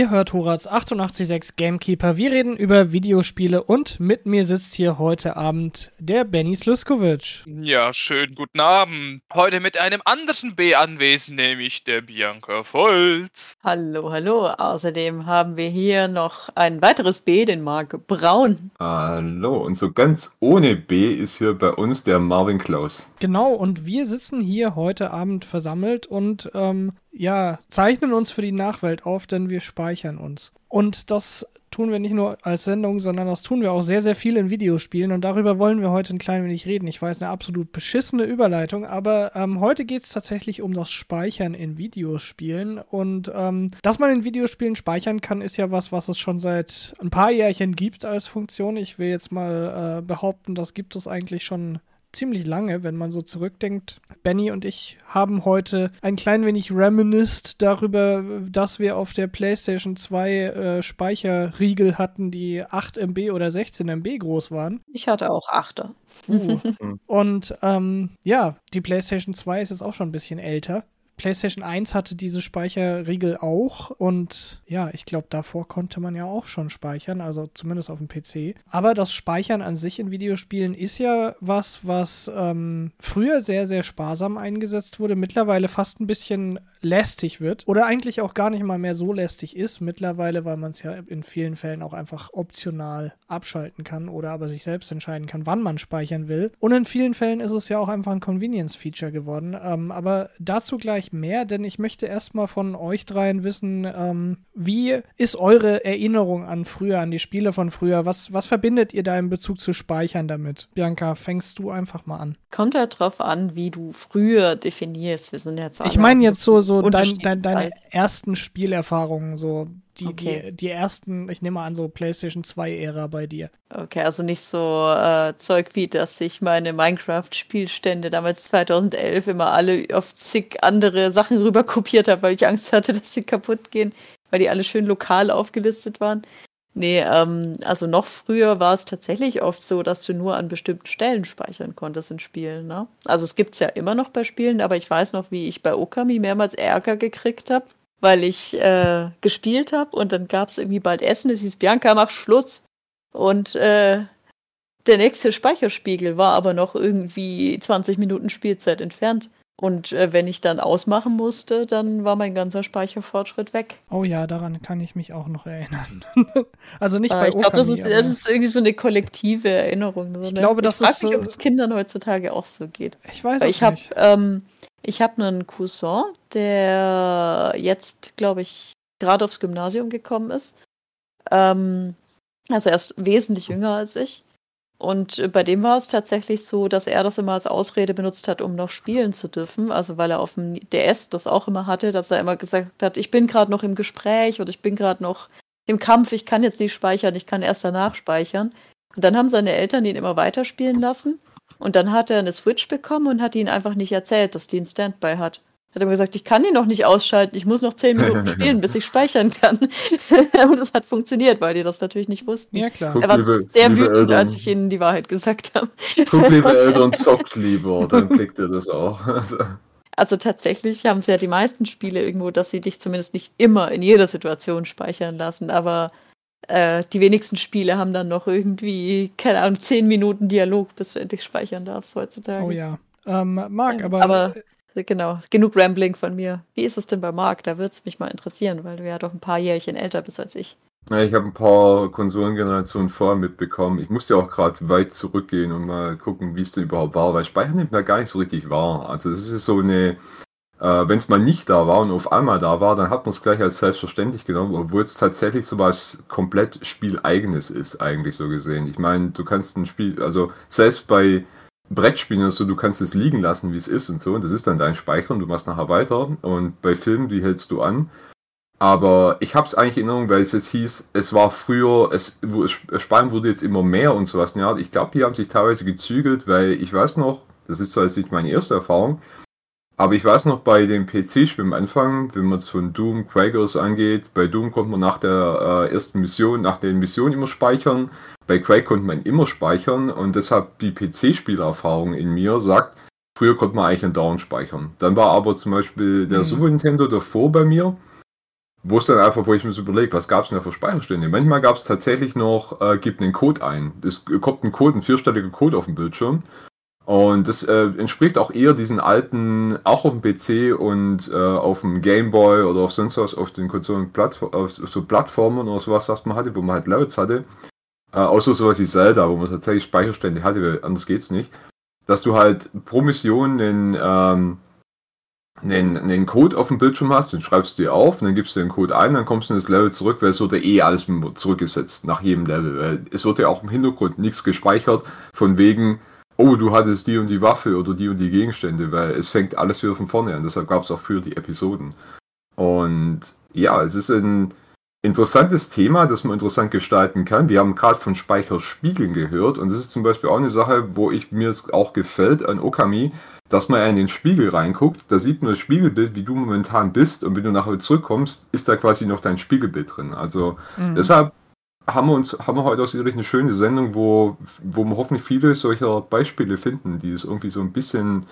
Ihr hört Horaz 886 Gamekeeper. Wir reden über Videospiele und mit mir sitzt hier heute Abend der Benny Sluskovic. Ja, schönen guten Abend. Heute mit einem anderen B anwesend, nämlich der Bianca Volz. Hallo, hallo. Außerdem haben wir hier noch ein weiteres B, den Marc Braun. Hallo, und so ganz ohne B ist hier bei uns der Marvin Klaus. Genau, und wir sitzen hier heute Abend versammelt und ähm, ja, zeichnen uns für die Nachwelt auf, denn wir speichern uns. Und das tun wir nicht nur als Sendung, sondern das tun wir auch sehr, sehr viel in Videospielen und darüber wollen wir heute ein klein wenig reden. Ich weiß, eine absolut beschissene Überleitung, aber ähm, heute geht es tatsächlich um das Speichern in Videospielen und ähm, dass man in Videospielen speichern kann, ist ja was, was es schon seit ein paar Jährchen gibt als Funktion. Ich will jetzt mal äh, behaupten, das gibt es eigentlich schon ziemlich lange, wenn man so zurückdenkt. Benny und ich haben heute ein klein wenig reminisced darüber, dass wir auf der PlayStation 2 äh, Speicherriegel hatten, die 8 MB oder 16 MB groß waren. Ich hatte auch 8 uh. Und ähm, ja, die PlayStation 2 ist jetzt auch schon ein bisschen älter. PlayStation 1 hatte diese Speicherriegel auch und ja, ich glaube, davor konnte man ja auch schon speichern, also zumindest auf dem PC. Aber das Speichern an sich in Videospielen ist ja was, was ähm, früher sehr, sehr sparsam eingesetzt wurde, mittlerweile fast ein bisschen lästig wird oder eigentlich auch gar nicht mal mehr so lästig ist mittlerweile, weil man es ja in vielen Fällen auch einfach optional abschalten kann oder aber sich selbst entscheiden kann, wann man speichern will. Und in vielen Fällen ist es ja auch einfach ein Convenience-Feature geworden. Ähm, aber dazu gleich mehr, denn ich möchte erstmal von euch dreien wissen, ähm, wie ist eure Erinnerung an früher, an die Spiele von früher? Was, was verbindet ihr da in Bezug zu Speichern damit? Bianca, fängst du einfach mal an. Kommt ja drauf an, wie du früher definierst. Wir sind jetzt Ich meine jetzt so, so dein, dein, deine ersten Spielerfahrungen, so die, okay. die, die ersten, ich nehme an, so PlayStation 2-Ära bei dir. Okay, also nicht so äh, Zeug wie, dass ich meine Minecraft-Spielstände damals 2011 immer alle auf zig andere Sachen rüber kopiert habe, weil ich Angst hatte, dass sie kaputt gehen, weil die alle schön lokal aufgelistet waren. Nee, ähm, also noch früher war es tatsächlich oft so, dass du nur an bestimmten Stellen speichern konntest in Spielen. Ne? Also es gibt's ja immer noch bei Spielen, aber ich weiß noch, wie ich bei Okami mehrmals Ärger gekriegt habe, weil ich äh, gespielt habe und dann gab es irgendwie bald Essen. Es hieß, Bianca, mach Schluss. Und äh, der nächste Speicherspiegel war aber noch irgendwie 20 Minuten Spielzeit entfernt. Und äh, wenn ich dann ausmachen musste, dann war mein ganzer Speicherfortschritt weg. Oh ja, daran kann ich mich auch noch erinnern. also nicht äh, bei Ich glaube, das, ist, das ist irgendwie so eine kollektive Erinnerung. So, ich ne? glaube, das ich frage ist mich, so ob es Kindern heutzutage auch so geht. Ich weiß Weil ich hab, nicht. Ähm, ich habe einen Cousin, der jetzt, glaube ich, gerade aufs Gymnasium gekommen ist. Ähm, also er ist wesentlich jünger als ich. Und bei dem war es tatsächlich so, dass er das immer als Ausrede benutzt hat, um noch spielen zu dürfen. Also weil er auf dem DS das auch immer hatte, dass er immer gesagt hat, ich bin gerade noch im Gespräch oder ich bin gerade noch im Kampf, ich kann jetzt nicht speichern, ich kann erst danach speichern. Und dann haben seine Eltern ihn immer weiterspielen lassen. Und dann hat er eine Switch bekommen und hat ihnen einfach nicht erzählt, dass die einen Standby hat. Hat immer gesagt, ich kann ihn noch nicht ausschalten, ich muss noch zehn Minuten spielen, bis ich speichern kann. und das hat funktioniert, weil die das natürlich nicht wussten. Ja, klar. Er war liebe, sehr liebe wütend, Eltern, als ich ihnen die Wahrheit gesagt habe. Guck, liebe Eltern, zockt lieber, dann kriegt ihr das auch. Also tatsächlich haben sie ja die meisten Spiele irgendwo, dass sie dich zumindest nicht immer in jeder Situation speichern lassen, aber äh, die wenigsten Spiele haben dann noch irgendwie, keine Ahnung, zehn Minuten Dialog, bis du endlich speichern darfst heutzutage. Oh ja. Ähm, Marc, Ja, aber, aber genau, genug Rambling von mir. Wie ist es denn bei Marc? Da würde es mich mal interessieren, weil du ja doch ein paar Jährchen älter bist als ich. Ja, ich habe ein paar Konsolengenerationen vorher mitbekommen. Ich musste auch gerade weit zurückgehen und mal gucken, wie es denn überhaupt war, weil Speichern nimmt mir gar nicht so richtig wahr. Also das ist so eine, äh, wenn es mal nicht da war und auf einmal da war, dann hat man es gleich als selbstverständlich genommen, obwohl es tatsächlich so was komplett spieleigenes ist, eigentlich so gesehen. Ich meine, du kannst ein Spiel, also selbst bei Brettspielen oder so, du kannst es liegen lassen, wie es ist und so, und das ist dann dein Speicher und du machst nachher weiter. Und bei Filmen, die hältst du an. Aber ich habe es eigentlich in Erinnerung, weil es jetzt hieß, es war früher, es, Sparen wurde jetzt immer mehr und sowas. Ja, ich glaube, die haben sich teilweise gezügelt, weil ich weiß noch, das ist zwar jetzt nicht meine erste Erfahrung, aber ich weiß noch bei dem PC-Spiel am Anfang, wenn man es von Doom, Quakers angeht, bei Doom konnte man nach der äh, ersten Mission, nach den Missionen immer speichern, bei Quake konnte man immer speichern und deshalb die PC-Spielerfahrung in mir sagt, früher konnte man eigentlich einen Down speichern. Dann war aber zum Beispiel der Mhm. Super Nintendo davor bei mir wo es dann einfach, wo ich mir so überlege, was gab es denn da für Speicherstände? Manchmal gab es tatsächlich noch, äh, gibt einen Code ein. Es kommt ein Code, ein vierstelliger Code auf dem Bildschirm. Und das äh, entspricht auch eher diesen alten, auch auf dem PC und äh, auf dem Gameboy oder auf sonst was, auf den Konsolen, auf so Plattformen oder sowas, was man hatte, wo man halt Levels hatte. Äh, außer sowas wie Zelda, wo man tatsächlich Speicherstände hatte, weil anders geht's nicht. Dass du halt pro Mission einen, ähm, einen, einen Code auf dem Bildschirm hast, den schreibst du dir auf, und dann gibst du den Code ein, dann kommst du in das Level zurück, weil es wird ja eh alles zurückgesetzt nach jedem Level. Weil es wird ja auch im Hintergrund nichts gespeichert, von wegen, oh, du hattest die und die Waffe oder die und die Gegenstände, weil es fängt alles wieder von vorne an. Deshalb gab es auch für die Episoden. Und ja, es ist ein interessantes Thema, das man interessant gestalten kann. Wir haben gerade von Speicherspiegeln gehört und das ist zum Beispiel auch eine Sache, wo ich mir es auch gefällt an Okami, dass man in den Spiegel reinguckt, da sieht man das Spiegelbild, wie du momentan bist und wenn du nachher zurückkommst, ist da quasi noch dein Spiegelbild drin. Also mhm. deshalb haben wir uns haben wir heute auch sicherlich eine schöne Sendung, wo, wo wir hoffentlich viele solcher Beispiele finden, die es irgendwie so ein bisschen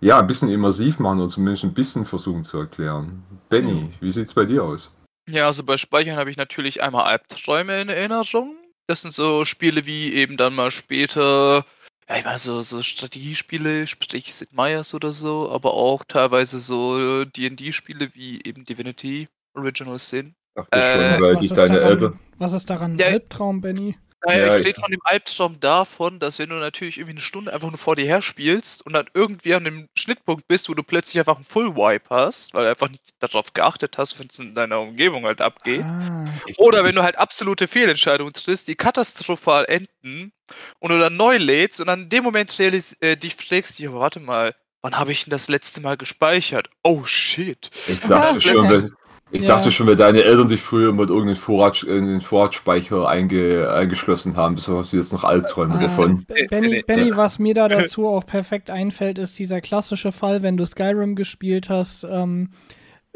ja, ein bisschen immersiv machen und zumindest ein bisschen versuchen zu erklären. Benny, mhm. wie sieht's bei dir aus? Ja, also bei Speichern habe ich natürlich einmal Albträume in Erinnerung. Das sind so Spiele wie eben dann mal später ja, ich meine, so, so Strategiespiele, sprich Sid Meier's oder so, aber auch teilweise so D&D-Spiele wie eben Divinity Original Sin. Ach, das äh, schon, weil ich deine Eltern... Was ist daran ja, Albtraum, Benny? Naja, ja, ich rede von dem Albtraum davon, dass wenn du natürlich irgendwie eine Stunde einfach nur vor dir her spielst und dann irgendwie an dem Schnittpunkt bist, wo du plötzlich einfach einen Full Wipe hast, weil du einfach nicht darauf geachtet hast, wenn es in deiner Umgebung halt abgeht. Ah, Oder wenn du halt absolute Fehlentscheidungen triffst, die katastrophal enden und du dann neu lädst und dann in dem Moment äh, dich fragst, ja, warte mal, wann habe ich denn das letzte Mal gespeichert? Oh shit. Ich dachte schon, ich ja. dachte schon, weil deine Eltern dich früher mit irgendeinem Vorrat, in den Vorratsspeicher einge, eingeschlossen haben, bis hast du jetzt noch Albträume ah, davon. Benny, Benny, was mir da dazu auch perfekt einfällt, ist dieser klassische Fall, wenn du Skyrim gespielt hast, ähm,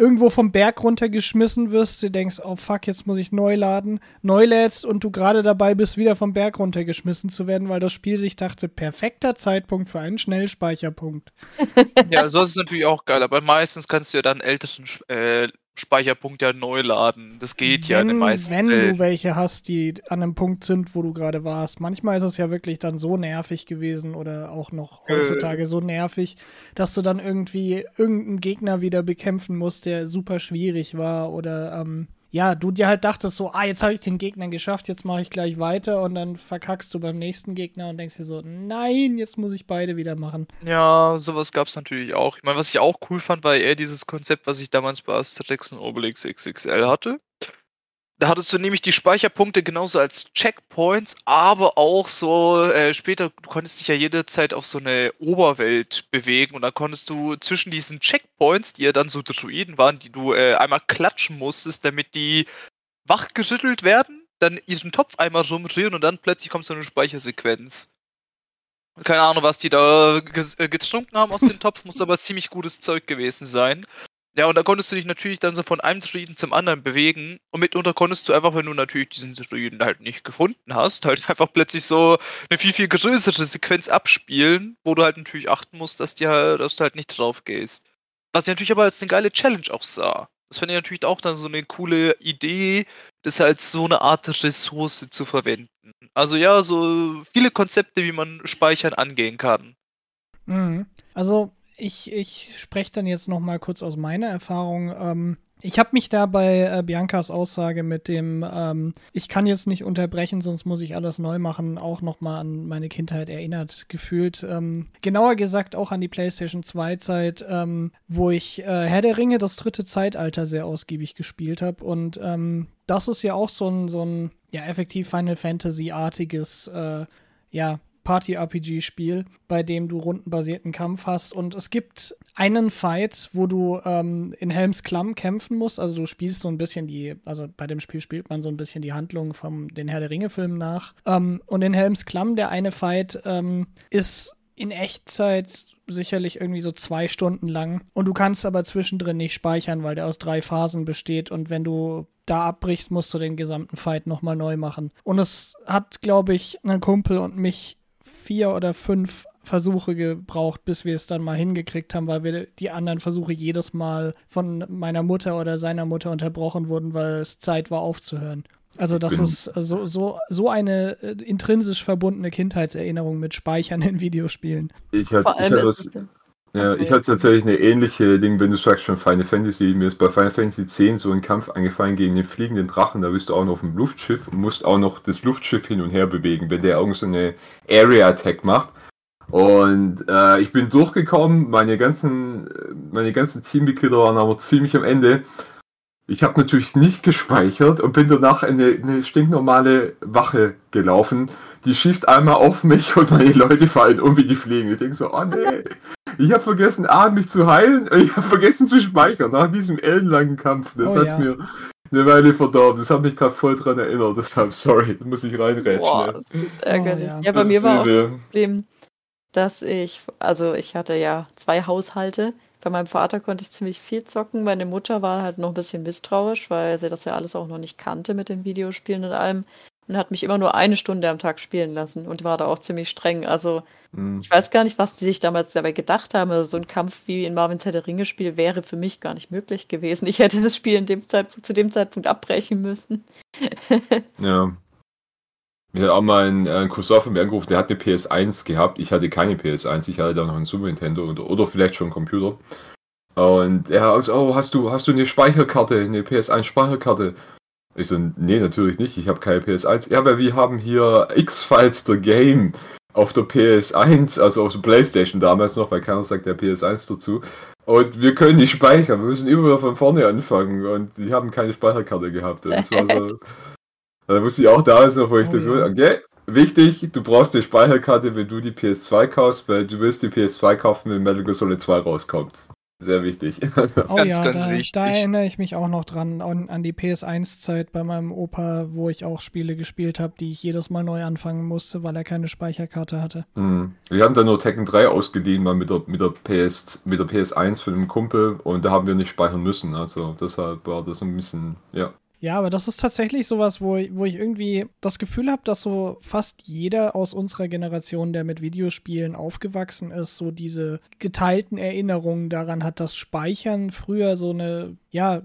irgendwo vom Berg runtergeschmissen wirst, du denkst, oh fuck, jetzt muss ich neu laden, neu lädst und du gerade dabei bist, wieder vom Berg runtergeschmissen zu werden, weil das Spiel sich dachte, perfekter Zeitpunkt für einen Schnellspeicherpunkt. Ja, so ist es natürlich auch geil, aber meistens kannst du ja dann älteren äh, Speicherpunkt ja neu laden. Das geht wenn, ja in den meisten Wenn du welche hast, die an einem Punkt sind, wo du gerade warst. Manchmal ist es ja wirklich dann so nervig gewesen oder auch noch äh. heutzutage äh. so nervig, dass du dann irgendwie irgendeinen Gegner wieder bekämpfen musst, der super schwierig war oder ähm, ja, du dir halt dachtest so, ah, jetzt habe ich den Gegner geschafft, jetzt mache ich gleich weiter und dann verkackst du beim nächsten Gegner und denkst dir so, nein, jetzt muss ich beide wieder machen. Ja, sowas gab es natürlich auch. Ich meine, was ich auch cool fand, war eher dieses Konzept, was ich damals bei Asterix und Obelix XXL hatte. Da hattest du nämlich die Speicherpunkte genauso als Checkpoints, aber auch so äh, später, du konntest dich ja jederzeit auf so eine Oberwelt bewegen und dann konntest du zwischen diesen Checkpoints, die ja dann so Druiden waren, die du äh, einmal klatschen musstest, damit die wachgerüttelt werden, dann ihren Topf einmal rumrühren und dann plötzlich kommt so eine Speichersequenz. Keine Ahnung, was die da äh, getrunken haben aus dem Topf, muss aber ziemlich gutes Zeug gewesen sein. Ja, und da konntest du dich natürlich dann so von einem Druiden zum anderen bewegen. Und mitunter konntest du einfach, wenn du natürlich diesen Druiden halt nicht gefunden hast, halt einfach plötzlich so eine viel, viel größere Sequenz abspielen, wo du halt natürlich achten musst, dass, halt, dass du halt nicht drauf gehst. Was ich natürlich aber als eine geile Challenge auch sah. Das fand ich natürlich auch dann so eine coole Idee, das als so eine Art Ressource zu verwenden. Also ja, so viele Konzepte, wie man Speichern angehen kann. Mhm. Also ich, ich spreche dann jetzt noch mal kurz aus meiner Erfahrung. Ähm, ich habe mich da bei äh, Biancas Aussage mit dem, ähm, ich kann jetzt nicht unterbrechen, sonst muss ich alles neu machen, auch noch mal an meine Kindheit erinnert gefühlt. Ähm, genauer gesagt auch an die PlayStation 2 Zeit, ähm, wo ich äh, Herr der Ringe, das dritte Zeitalter, sehr ausgiebig gespielt habe. Und ähm, das ist ja auch so ein, so ein ja, effektiv Final Fantasy-artiges, äh, ja, Party-RPG-Spiel, bei dem du rundenbasierten Kampf hast. Und es gibt einen Fight, wo du ähm, in Helms Klamm kämpfen musst. Also du spielst so ein bisschen die, also bei dem Spiel spielt man so ein bisschen die Handlung vom den Herr der Ringe-Filmen nach. Ähm, und in Helms Klamm, der eine Fight, ähm, ist in Echtzeit sicherlich irgendwie so zwei Stunden lang. Und du kannst aber zwischendrin nicht speichern, weil der aus drei Phasen besteht. Und wenn du da abbrichst, musst du den gesamten Fight nochmal neu machen. Und es hat, glaube ich, einen Kumpel und mich vier oder fünf Versuche gebraucht, bis wir es dann mal hingekriegt haben, weil wir die anderen Versuche jedes Mal von meiner Mutter oder seiner Mutter unterbrochen wurden, weil es Zeit war aufzuhören. Also das ist so, so, so eine äh, intrinsisch verbundene Kindheitserinnerung mit Speichern in Videospielen. Ich hatte, Vor allem ich hatte ist das, ja, ich hatte tatsächlich eine ähnliche Ding, wenn du sagst schon Final Fantasy. Mir ist bei Final Fantasy X so ein Kampf angefallen gegen den fliegenden Drachen. Da bist du auch noch auf dem Luftschiff und musst auch noch das Luftschiff hin und her bewegen, wenn der irgendeine so Area Attack macht. Und äh, ich bin durchgekommen, meine ganzen, meine ganzen Teammitglieder waren aber ziemlich am Ende. Ich habe natürlich nicht gespeichert und bin danach eine, eine stinknormale Wache gelaufen. Die schießt einmal auf mich und meine Leute fallen um wie die fliegen. Ich denke so, oh nee, ich habe vergessen, A, mich zu heilen, ich habe vergessen zu speichern nach diesem ellenlangen Kampf. Das oh, hat's ja. mir eine Weile verdorben. Das hat mich gerade voll dran erinnert. Deshalb, sorry, da muss ich reinrätschen. Boah, das ist ärgerlich. Oh, ja. ja. bei das mir war auch das Problem, dass ich, also ich hatte ja zwei Haushalte bei meinem Vater konnte ich ziemlich viel zocken. Meine Mutter war halt noch ein bisschen misstrauisch, weil sie das ja alles auch noch nicht kannte mit den Videospielen und allem. Und hat mich immer nur eine Stunde am Tag spielen lassen und war da auch ziemlich streng. Also mhm. ich weiß gar nicht, was die sich damals dabei gedacht haben. Also so ein Kampf wie in Marvin Zelle Ringe Spiel wäre für mich gar nicht möglich gewesen. Ich hätte das Spiel in dem zu dem Zeitpunkt abbrechen müssen. ja. Mir hat auch mal ein, ein Cousin von mir angerufen, der hat eine PS1 gehabt. Ich hatte keine PS1, ich hatte da noch einen Super Nintendo oder, oder vielleicht schon einen Computer. Und er hat gesagt, oh, hast du, hast du eine Speicherkarte, eine PS1-Speicherkarte? Ich so, nee, natürlich nicht, ich habe keine PS1. Ja, weil wir haben hier X-Files the Game auf der PS1, also auf der Playstation damals noch, weil keiner sagt der PS1 dazu. Und wir können nicht speichern, wir müssen immer wieder von vorne anfangen. Und die haben keine Speicherkarte gehabt. Und das war so, Da wusste ich auch damals noch, wo ich oh, das ja. okay, wichtig, du brauchst eine Speicherkarte, wenn du die PS2 kaufst, weil du wirst die PS2 kaufen, wenn Metal Gear Solid 2 rauskommt. Sehr wichtig. Oh ganz, ja, ganz da, wichtig. Da erinnere ich mich auch noch dran an, an die PS1-Zeit bei meinem Opa, wo ich auch Spiele gespielt habe, die ich jedes Mal neu anfangen musste, weil er keine Speicherkarte hatte. Mhm. Wir haben dann nur Tekken 3 ausgeliehen, mal mit der, mit der, PS, mit der PS1 von einem Kumpel und da haben wir nicht speichern müssen. Also deshalb war das ein bisschen, ja. Ja, aber das ist tatsächlich sowas, wo, wo ich irgendwie das Gefühl habe, dass so fast jeder aus unserer Generation, der mit Videospielen aufgewachsen ist, so diese geteilten Erinnerungen daran hat, dass Speichern früher so eine, ja,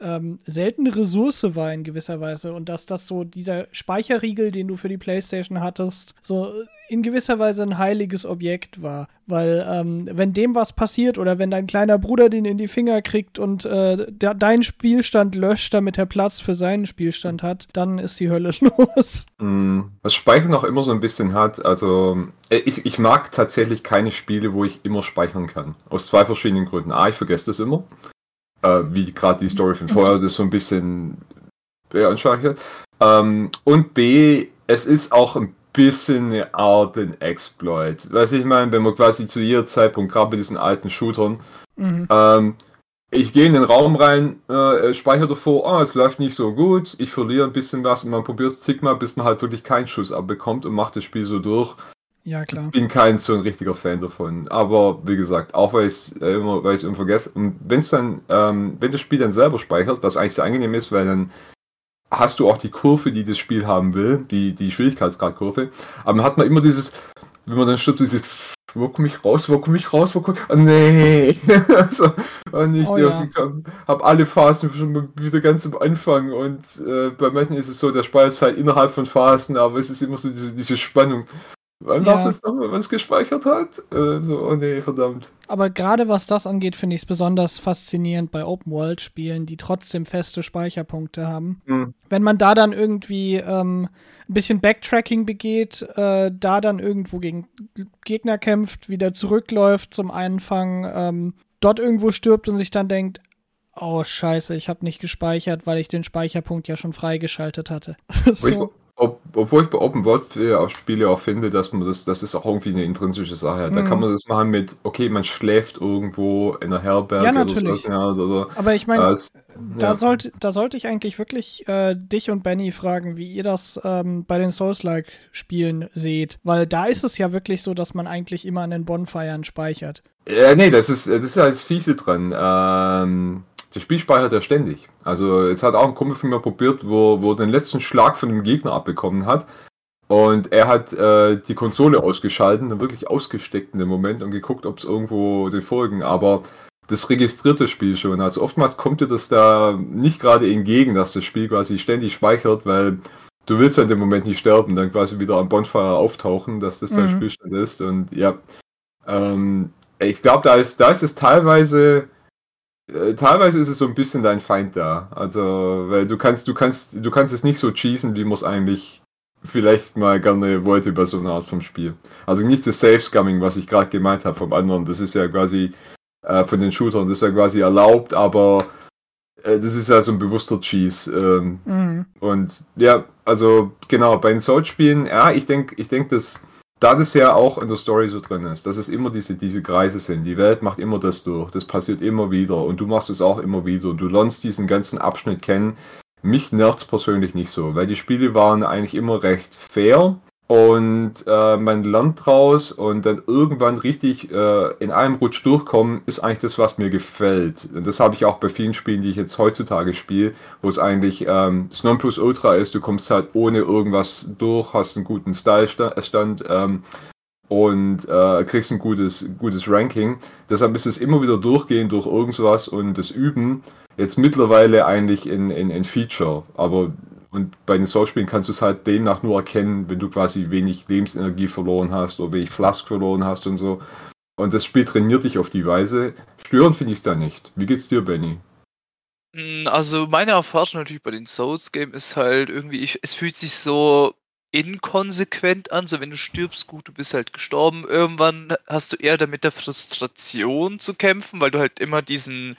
ähm, seltene Ressource war in gewisser Weise und dass das so dieser Speicherriegel, den du für die PlayStation hattest, so in gewisser Weise ein heiliges Objekt war. Weil ähm, wenn dem was passiert oder wenn dein kleiner Bruder den in die Finger kriegt und äh, der, dein Spielstand löscht, damit er Platz für seinen Spielstand hat, dann ist die Hölle los. Mm, was Speichern auch immer so ein bisschen hat, also äh, ich, ich mag tatsächlich keine Spiele, wo ich immer speichern kann. Aus zwei verschiedenen Gründen. A, ich vergesse das immer äh, wie gerade die Story von vorher das so ein bisschen beanschaulicht. Ähm, und B, es ist auch ein bisschen eine Art ein Exploit. Weiß ich meine, wenn man quasi zu ihrem Zeitpunkt, gerade bei diesen alten Shootern, mhm. ähm, ich gehe in den Raum rein, äh, speichere davor, oh, es läuft nicht so gut, ich verliere ein bisschen was und man probiert es zigmal, bis man halt wirklich keinen Schuss abbekommt und macht das Spiel so durch. Ja, klar. Ich bin kein so ein richtiger Fan davon. Aber wie gesagt, auch weil ich es äh, immer, weil ich immer vergesse. Und wenn es dann, ähm, wenn das Spiel dann selber speichert, was eigentlich sehr angenehm ist, weil dann hast du auch die Kurve, die das Spiel haben will, die, die Schwierigkeitsgradkurve. Aber dann hat man immer dieses, wenn man dann stirbt, diese wo komme ich raus, wo komme ich raus, wo komm ich... Oh, nee. also, und ich, oh, ja. habe alle Phasen schon wieder ganz am Anfang und äh, bei manchen ist es so, der speichert halt innerhalb von Phasen, aber es ist immer so diese, diese Spannung. Wann ja. es nochmal, wenn es gespeichert hat? Äh, so, oh nee, verdammt. Aber gerade was das angeht, finde ich es besonders faszinierend bei Open-World-Spielen, die trotzdem feste Speicherpunkte haben. Mhm. Wenn man da dann irgendwie ähm, ein bisschen Backtracking begeht, äh, da dann irgendwo gegen Gegner kämpft, wieder zurückläuft zum Anfang, ähm, dort irgendwo stirbt und sich dann denkt, oh scheiße, ich habe nicht gespeichert, weil ich den Speicherpunkt ja schon freigeschaltet hatte. so. Ob, obwohl ich bei Open World Spiele auch finde, dass man das, das ist auch irgendwie eine intrinsische Sache. Da mhm. kann man das machen mit, okay, man schläft irgendwo in einer Herberge ja, natürlich. oder so. Ja, oder, Aber ich meine, da, ja. sollte, da sollte ich eigentlich wirklich äh, dich und Benny fragen, wie ihr das ähm, bei den Souls-like-Spielen seht. Weil da ist es ja wirklich so, dass man eigentlich immer an den Bonfiren speichert. Ja, nee, das ist, das ist ja das Fiese dran. Ähm, das Spiel speichert er ständig. Also es hat auch ein Kumpel von mir probiert, wo, wo den letzten Schlag von dem Gegner abbekommen hat. Und er hat äh, die Konsole ausgeschalten, dann wirklich ausgesteckt in dem Moment und geguckt, ob es irgendwo den folgen. Aber das registriert das Spiel schon. Also oftmals kommt dir das da nicht gerade entgegen, dass das Spiel quasi ständig speichert, weil du willst ja in dem Moment nicht sterben, dann quasi wieder am Bonfire auftauchen, dass das dein mhm. Spielstand ist. Und ja, ähm, ich glaube, da ist, da ist es teilweise, teilweise ist es so ein bisschen dein Feind da. Also, weil du kannst, du kannst, du kannst es nicht so cheesen, wie man es eigentlich vielleicht mal gerne wollte bei so einer Art vom Spiel. Also nicht das Safe-Scumming, was ich gerade gemeint habe vom anderen. Das ist ja quasi äh, von den Shootern, das ist ja quasi erlaubt, aber äh, das ist ja so ein bewusster Cheese. Ähm, mhm. Und ja, also genau, bei den Soul-Spielen, ja, ich denke, ich denke, dass da das ja auch in der Story so drin ist, dass es immer diese, diese Kreise sind. Die Welt macht immer das durch. Das passiert immer wieder. Und du machst es auch immer wieder. Und du lernst diesen ganzen Abschnitt kennen. Mich nervt es persönlich nicht so, weil die Spiele waren eigentlich immer recht fair und äh, man lernt draus und dann irgendwann richtig äh, in einem Rutsch durchkommen, ist eigentlich das, was mir gefällt. Und das habe ich auch bei vielen Spielen, die ich jetzt heutzutage spiele, wo es eigentlich ähm, das Nonplusultra ist, du kommst halt ohne irgendwas durch, hast einen guten Style-Stand ähm, und äh, kriegst ein gutes, gutes Ranking. Deshalb ist es immer wieder durchgehen durch irgendwas und das Üben jetzt mittlerweile eigentlich in, in, in Feature. Aber und bei den Soul-Spielen kannst du es halt demnach nur erkennen, wenn du quasi wenig Lebensenergie verloren hast oder wenig Flask verloren hast und so. Und das Spiel trainiert dich auf die Weise. Stören finde ich es da nicht. Wie geht's dir, Benny? Hm, also meine Erfahrung natürlich bei den Souls-Games ist halt irgendwie, ich, es fühlt sich so inkonsequent an, so wenn du stirbst, gut, du bist halt gestorben. Irgendwann hast du eher damit der Frustration zu kämpfen, weil du halt immer diesen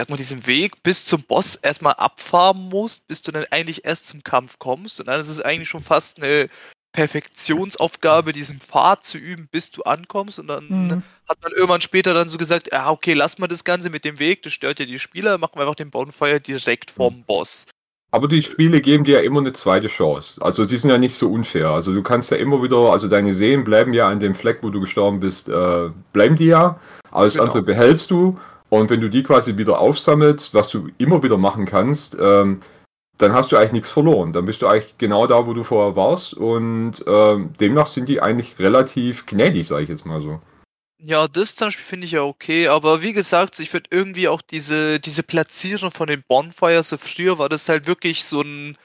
sag mal, diesen Weg bis zum Boss erstmal abfahren musst, bis du dann eigentlich erst zum Kampf kommst. Und dann ist es eigentlich schon fast eine Perfektionsaufgabe, diesen Pfad zu üben, bis du ankommst. Und dann mhm. hat man irgendwann später dann so gesagt, ja, okay, lass mal das Ganze mit dem Weg, das stört ja die Spieler, machen wir einfach den Bonfire direkt vorm mhm. Boss. Aber die Spiele geben dir ja immer eine zweite Chance. Also sie sind ja nicht so unfair. Also du kannst ja immer wieder, also deine Seelen bleiben ja an dem Fleck, wo du gestorben bist, äh, bleiben die ja. Alles genau. andere behältst du und wenn du die quasi wieder aufsammelst, was du immer wieder machen kannst, ähm, dann hast du eigentlich nichts verloren. Dann bist du eigentlich genau da, wo du vorher warst. Und ähm, demnach sind die eigentlich relativ gnädig, sage ich jetzt mal so. Ja, das zum Beispiel finde ich ja okay, aber wie gesagt, ich finde irgendwie auch diese, diese Platzierung von den Bonfires, so früher war das halt wirklich so ein,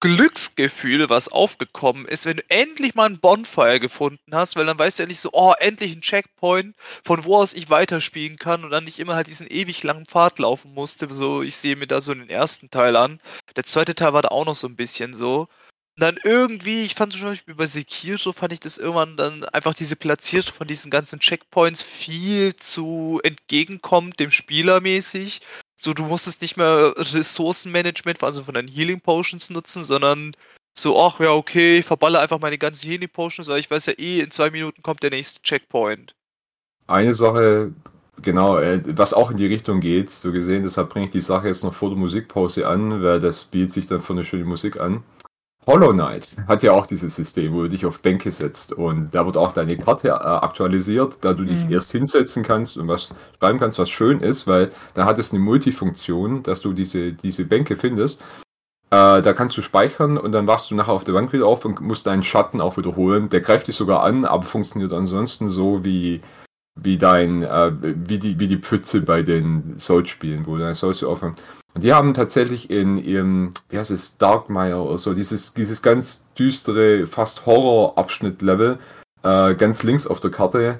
Glücksgefühl, was aufgekommen ist, wenn du endlich mal ein Bonfire gefunden hast, weil dann weißt du ja nicht so, oh, endlich ein Checkpoint, von wo aus ich weiterspielen kann und dann nicht immer halt diesen ewig langen Pfad laufen musste. So, ich sehe mir da so den ersten Teil an. Der zweite Teil war da auch noch so ein bisschen so. Und dann irgendwie, ich fand zum Beispiel bei Sekiro, fand ich das irgendwann dann einfach diese Platzierung von diesen ganzen Checkpoints viel zu entgegenkommt dem Spieler mäßig. So, du musstest nicht mehr Ressourcenmanagement, also von deinen Healing Potions nutzen, sondern so, ach ja, okay, ich verballe einfach meine ganzen Healing Potions, weil ich weiß ja eh, in zwei Minuten kommt der nächste Checkpoint. Eine Sache, genau, äh, was auch in die Richtung geht, so gesehen, deshalb bringe ich die Sache jetzt noch vor der Musikpause an, weil das bietet sich dann für eine schöne Musik an. Hollow Knight hat ja auch dieses System, wo du dich auf Bänke setzt und da wird auch deine Karte äh, aktualisiert, da du dich mhm. erst hinsetzen kannst und was schreiben kannst, was schön ist, weil da hat es eine Multifunktion, dass du diese, diese Bänke findest. Äh, da kannst du speichern und dann wachst du nachher auf der Bank wieder auf und musst deinen Schatten auch wiederholen. Der greift dich sogar an, aber funktioniert ansonsten so wie, wie dein, äh, wie die, wie die Pfütze bei den Souls-Spielen, wo dein Souls aufhören. Und die haben tatsächlich in ihrem, wie heißt es, Darkmire oder so, dieses, dieses ganz düstere, fast Horror-Abschnitt-Level, äh, ganz links auf der Karte,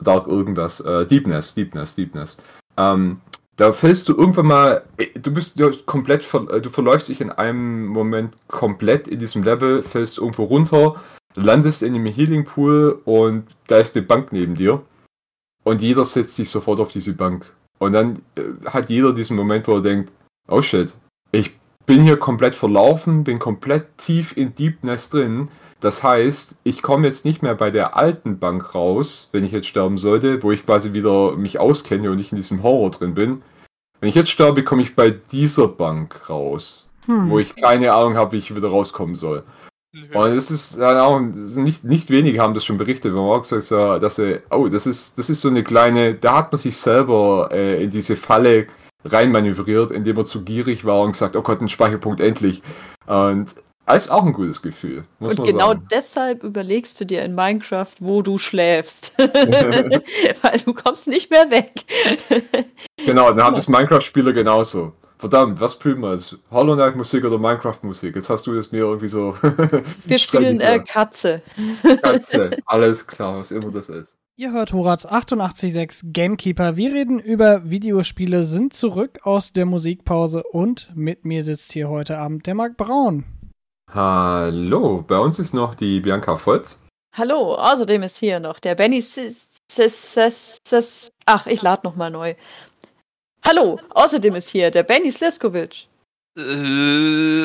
Dark irgendwas, äh, Deepness, Deepness, Deepness. Ähm, da fällst du irgendwann mal, äh, du bist ja komplett, äh, du verläufst dich in einem Moment komplett in diesem Level, fällst irgendwo runter, landest in einem Healing Pool und da ist eine Bank neben dir. Und jeder setzt sich sofort auf diese Bank. Und dann äh, hat jeder diesen Moment, wo er denkt, oh shit, ich bin hier komplett verlaufen, bin komplett tief in Deepness drin. Das heißt, ich komme jetzt nicht mehr bei der alten Bank raus, wenn ich jetzt sterben sollte, wo ich quasi wieder mich auskenne und nicht in diesem Horror drin bin. Wenn ich jetzt sterbe, komme ich bei dieser Bank raus, hm. wo ich keine Ahnung habe, wie ich wieder rauskommen soll. Und es ist ja auch nicht, nicht wenige haben das schon berichtet, wenn man auch gesagt hat, dass er, oh, das ist, das ist so eine kleine, da hat man sich selber äh, in diese Falle reinmanövriert, indem er zu gierig war und gesagt, oh Gott, ein Speicherpunkt endlich. Und Als auch ein gutes Gefühl, muss und man genau sagen. deshalb überlegst du dir in Minecraft, wo du schläfst. Weil du kommst nicht mehr weg. genau, dann haben das Minecraft-Spieler genauso. Verdammt, was spielen wir jetzt? Hollow Knight Musik oder Minecraft Musik? Jetzt hast du das mir irgendwie so. wir spielen äh, Katze. Katze, alles klar, was immer das ist. Ihr hört Horaz 886 Gamekeeper. Wir reden über Videospiele, sind zurück aus der Musikpause und mit mir sitzt hier heute Abend der Marc Braun. Hallo, bei uns ist noch die Bianca Volz. Hallo, außerdem ist hier noch der Benny Ach, ich lade nochmal neu. Hallo, außerdem ist hier der Benny Sleskovic. Äh,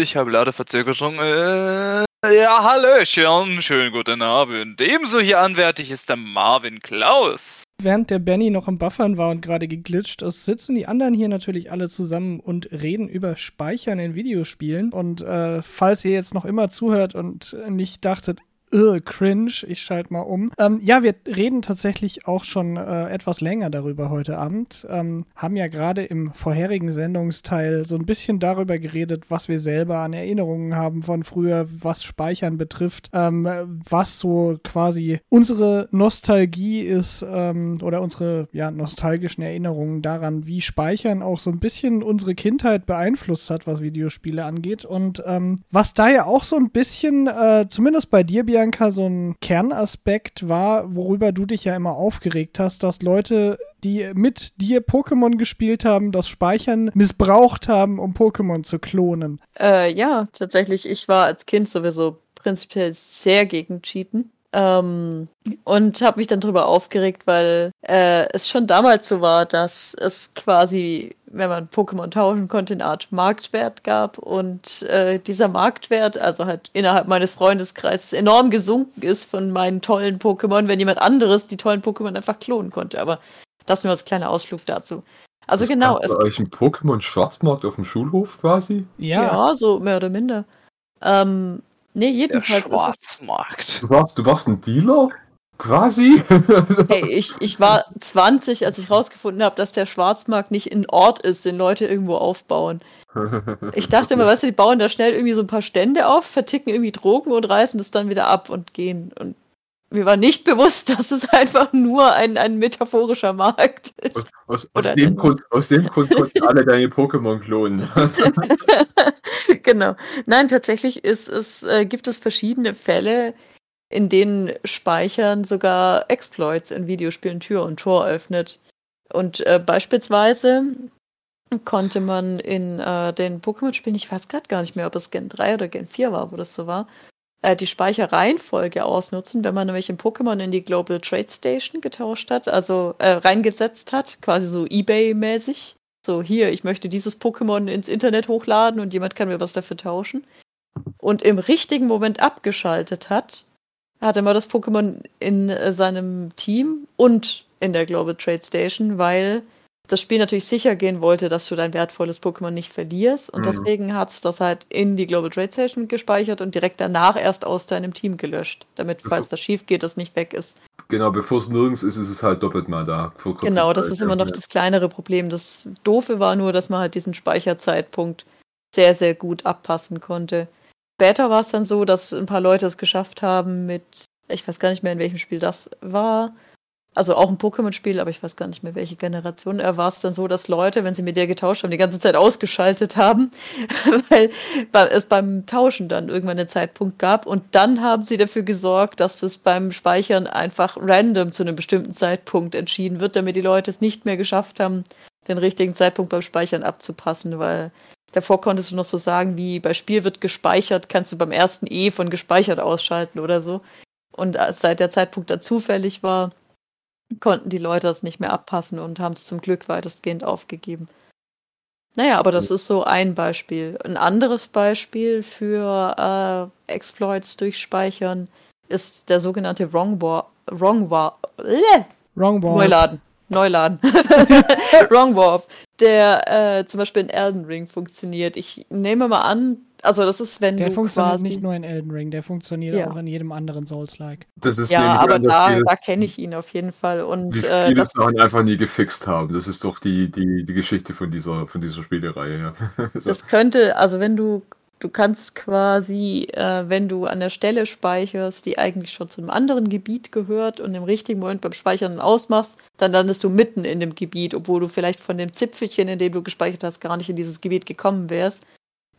ich habe Ladeverzögerung. Äh, ja, Hallöchen, schönen guten Abend. Ebenso hier anwärtig ist der Marvin Klaus. Während der Benny noch im Buffern war und gerade geglitscht ist, sitzen die anderen hier natürlich alle zusammen und reden über Speichern in Videospielen. Und äh, falls ihr jetzt noch immer zuhört und nicht dachtet, uh, cringe, ich schalte mal um. Ähm, ja, wir reden tatsächlich auch schon äh, etwas länger darüber heute Abend. Ähm, haben ja gerade im vorherigen Sendungsteil so ein bisschen darüber geredet, was wir selber an Erinnerungen haben von früher, was Speichern betrifft, ähm, was so quasi unsere Nostalgie ist ähm, oder unsere ja, nostalgischen Erinnerungen daran, wie Speichern auch so ein bisschen unsere Kindheit beeinflusst hat, was Videospiele angeht. Und ähm, was da ja auch so ein bisschen, äh, zumindest bei dir, Bianca, Bianca, so ein Kernaspekt war, worüber du dich ja immer aufgeregt hast, dass Leute, die mit dir Pokémon gespielt haben, das Speichern missbraucht haben, um Pokémon zu klonen. Äh, ja, tatsächlich. Ich war als Kind sowieso prinzipiell sehr gegen Cheaten. Ähm, und habe mich dann darüber aufgeregt, weil äh, es schon damals so war, dass es quasi, wenn man Pokémon tauschen konnte, eine Art Marktwert gab und äh, dieser Marktwert, also halt innerhalb meines Freundeskreises, enorm gesunken ist von meinen tollen Pokémon, wenn jemand anderes die tollen Pokémon einfach klonen konnte. Aber das nur als kleiner Ausflug dazu. Also das genau. Es euch ein Pokémon-Schwarzmarkt auf dem Schulhof quasi? Ja. ja, so mehr oder minder. Ähm, Nee, jedenfalls Der ist es. Schwarzmarkt. Du warst, du warst ein Dealer? Quasi? hey, ich, ich war 20, als ich rausgefunden habe, dass der Schwarzmarkt nicht ein Ort ist, den Leute irgendwo aufbauen. Ich dachte immer, weißt du, die bauen da schnell irgendwie so ein paar Stände auf, verticken irgendwie Drogen und reißen das dann wieder ab und gehen. Und mir war nicht bewusst, dass es einfach nur ein, ein metaphorischer Markt ist. Aus, aus, aus dem, Grund, aus dem Grund konnten alle deine Pokémon klonen. genau. Nein, tatsächlich ist es, äh, gibt es verschiedene Fälle, in denen Speichern sogar Exploits in Videospielen Tür und Tor öffnet. Und äh, beispielsweise konnte man in äh, den Pokémon-Spielen, ich weiß gerade gar nicht mehr, ob es Gen 3 oder Gen 4 war, wo das so war, äh, die Speicherreihenfolge ausnutzen, wenn man nämlich ein Pokémon in die Global Trade Station getauscht hat, also äh, reingesetzt hat, quasi so Ebay-mäßig. So, hier, ich möchte dieses Pokémon ins Internet hochladen und jemand kann mir was dafür tauschen. Und im richtigen Moment abgeschaltet hat, hatte man das Pokémon in äh, seinem Team und in der Global Trade Station, weil das Spiel natürlich sicher gehen wollte, dass du dein wertvolles Pokémon nicht verlierst. Und mhm. deswegen hat es das halt in die Global Trade Station gespeichert und direkt danach erst aus deinem Team gelöscht, damit, falls das schief geht, das nicht weg ist. Genau, bevor es nirgends ist, ist es halt doppelt mal da. Genau, das ist immer noch das kleinere Problem. Das Doofe war nur, dass man halt diesen Speicherzeitpunkt sehr, sehr gut abpassen konnte. Später war es dann so, dass ein paar Leute es geschafft haben mit, ich weiß gar nicht mehr, in welchem Spiel das war, also auch ein Pokémon-Spiel, aber ich weiß gar nicht mehr, welche Generation. Er war es dann so, dass Leute, wenn sie mit dir getauscht haben, die ganze Zeit ausgeschaltet haben, weil es beim Tauschen dann irgendwann einen Zeitpunkt gab. Und dann haben sie dafür gesorgt, dass es beim Speichern einfach random zu einem bestimmten Zeitpunkt entschieden wird, damit die Leute es nicht mehr geschafft haben, den richtigen Zeitpunkt beim Speichern abzupassen, weil davor konntest du noch so sagen, wie bei Spiel wird gespeichert, kannst du beim ersten E von gespeichert ausschalten oder so. Und seit der Zeitpunkt da zufällig war, konnten die Leute das nicht mehr abpassen und haben es zum Glück weitestgehend aufgegeben. Naja, aber das ist so ein Beispiel. Ein anderes Beispiel für äh, Exploits durch Speichern ist der sogenannte Wrong War. Wrong War. Äh, Wrong Warp. Neuladen. Neuladen. Wrong Warp. Der äh, zum Beispiel in Elden Ring funktioniert. Ich nehme mal an, also das ist, wenn der du funktioniert quasi nicht nur in Elden Ring, der funktioniert ja. auch in jedem anderen Souls-like. Das ist ja, aber da, da kenne ich ihn auf jeden Fall. Und wie äh, das Sachen einfach nie gefixt haben. Das ist doch die, die, die Geschichte von dieser, von dieser Spielerei. Ja. so. Das könnte, also wenn du Du kannst quasi, äh, wenn du an der Stelle speicherst, die eigentlich schon zu einem anderen Gebiet gehört und im richtigen Moment beim Speichern ausmachst, dann landest du mitten in dem Gebiet, obwohl du vielleicht von dem Zipfelchen, in dem du gespeichert hast, gar nicht in dieses Gebiet gekommen wärst.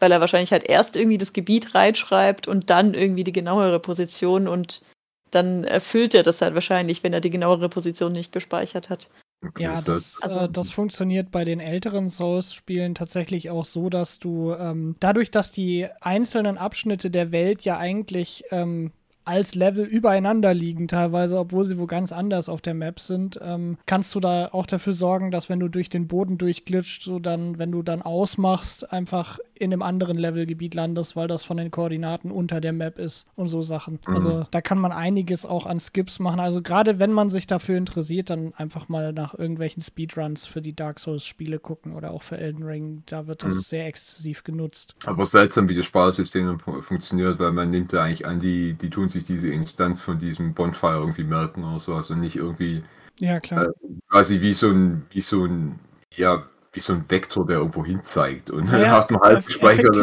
Weil er wahrscheinlich halt erst irgendwie das Gebiet reinschreibt und dann irgendwie die genauere Position und dann erfüllt er das halt wahrscheinlich, wenn er die genauere Position nicht gespeichert hat. Okay, ja, das, also, äh, das funktioniert bei den älteren Souls-Spielen tatsächlich auch so, dass du ähm, dadurch, dass die einzelnen Abschnitte der Welt ja eigentlich ähm, als Level übereinander liegen, teilweise, obwohl sie wo ganz anders auf der Map sind, ähm, kannst du da auch dafür sorgen, dass wenn du durch den Boden durchglitscht, so dann, wenn du dann ausmachst, einfach in einem anderen Levelgebiet landest, weil das von den Koordinaten unter der Map ist und so Sachen. Mhm. Also da kann man einiges auch an Skips machen. Also gerade wenn man sich dafür interessiert, dann einfach mal nach irgendwelchen Speedruns für die Dark Souls-Spiele gucken oder auch für Elden Ring. Da wird das mhm. sehr exzessiv genutzt. Aber seltsam, wie das Sparsystem funktioniert, weil man nimmt ja eigentlich an, die, die tun sich diese Instanz von diesem Bonfire irgendwie merken oder sowas und nicht irgendwie ja, klar. Äh, quasi wie so ein, wie so ein, ja, wie so ein Vektor, der irgendwo hin zeigt. Und dann ja, hast du halb gespeichert.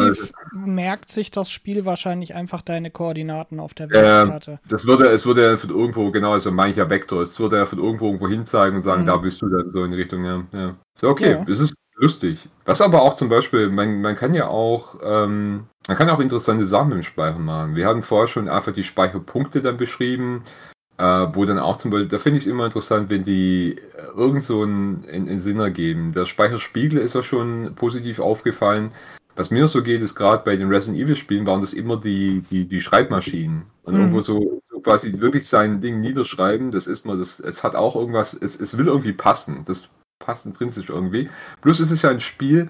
merkt sich das Spiel wahrscheinlich einfach deine Koordinaten auf der Weltkarte. Äh, das würde, es würde von irgendwo, genau, also mancher Vektor, es würde er von irgendwo irgendwo hin zeigen und sagen, mhm. da bist du dann so in die Richtung, ja. ja. So, okay, ja. es ist lustig. Was aber auch zum Beispiel, man, man kann ja auch, ähm, man kann auch interessante Sachen im Speichern machen. Wir hatten vorher schon einfach die Speicherpunkte dann beschrieben. Äh, wo dann auch zum Beispiel, da finde ich es immer interessant, wenn die äh, irgend so einen, einen, einen Sinn ergeben. Der Speicherspiegel ist ja schon positiv aufgefallen. Was mir so geht, ist gerade bei den Resident Evil Spielen waren das immer die, die, die Schreibmaschinen. Und mhm. irgendwo so, so, quasi wirklich sein Ding niederschreiben, das ist mal, das, es hat auch irgendwas, es, es will irgendwie passen. Das passt intrinsisch irgendwie. Plus ist es ja ein Spiel,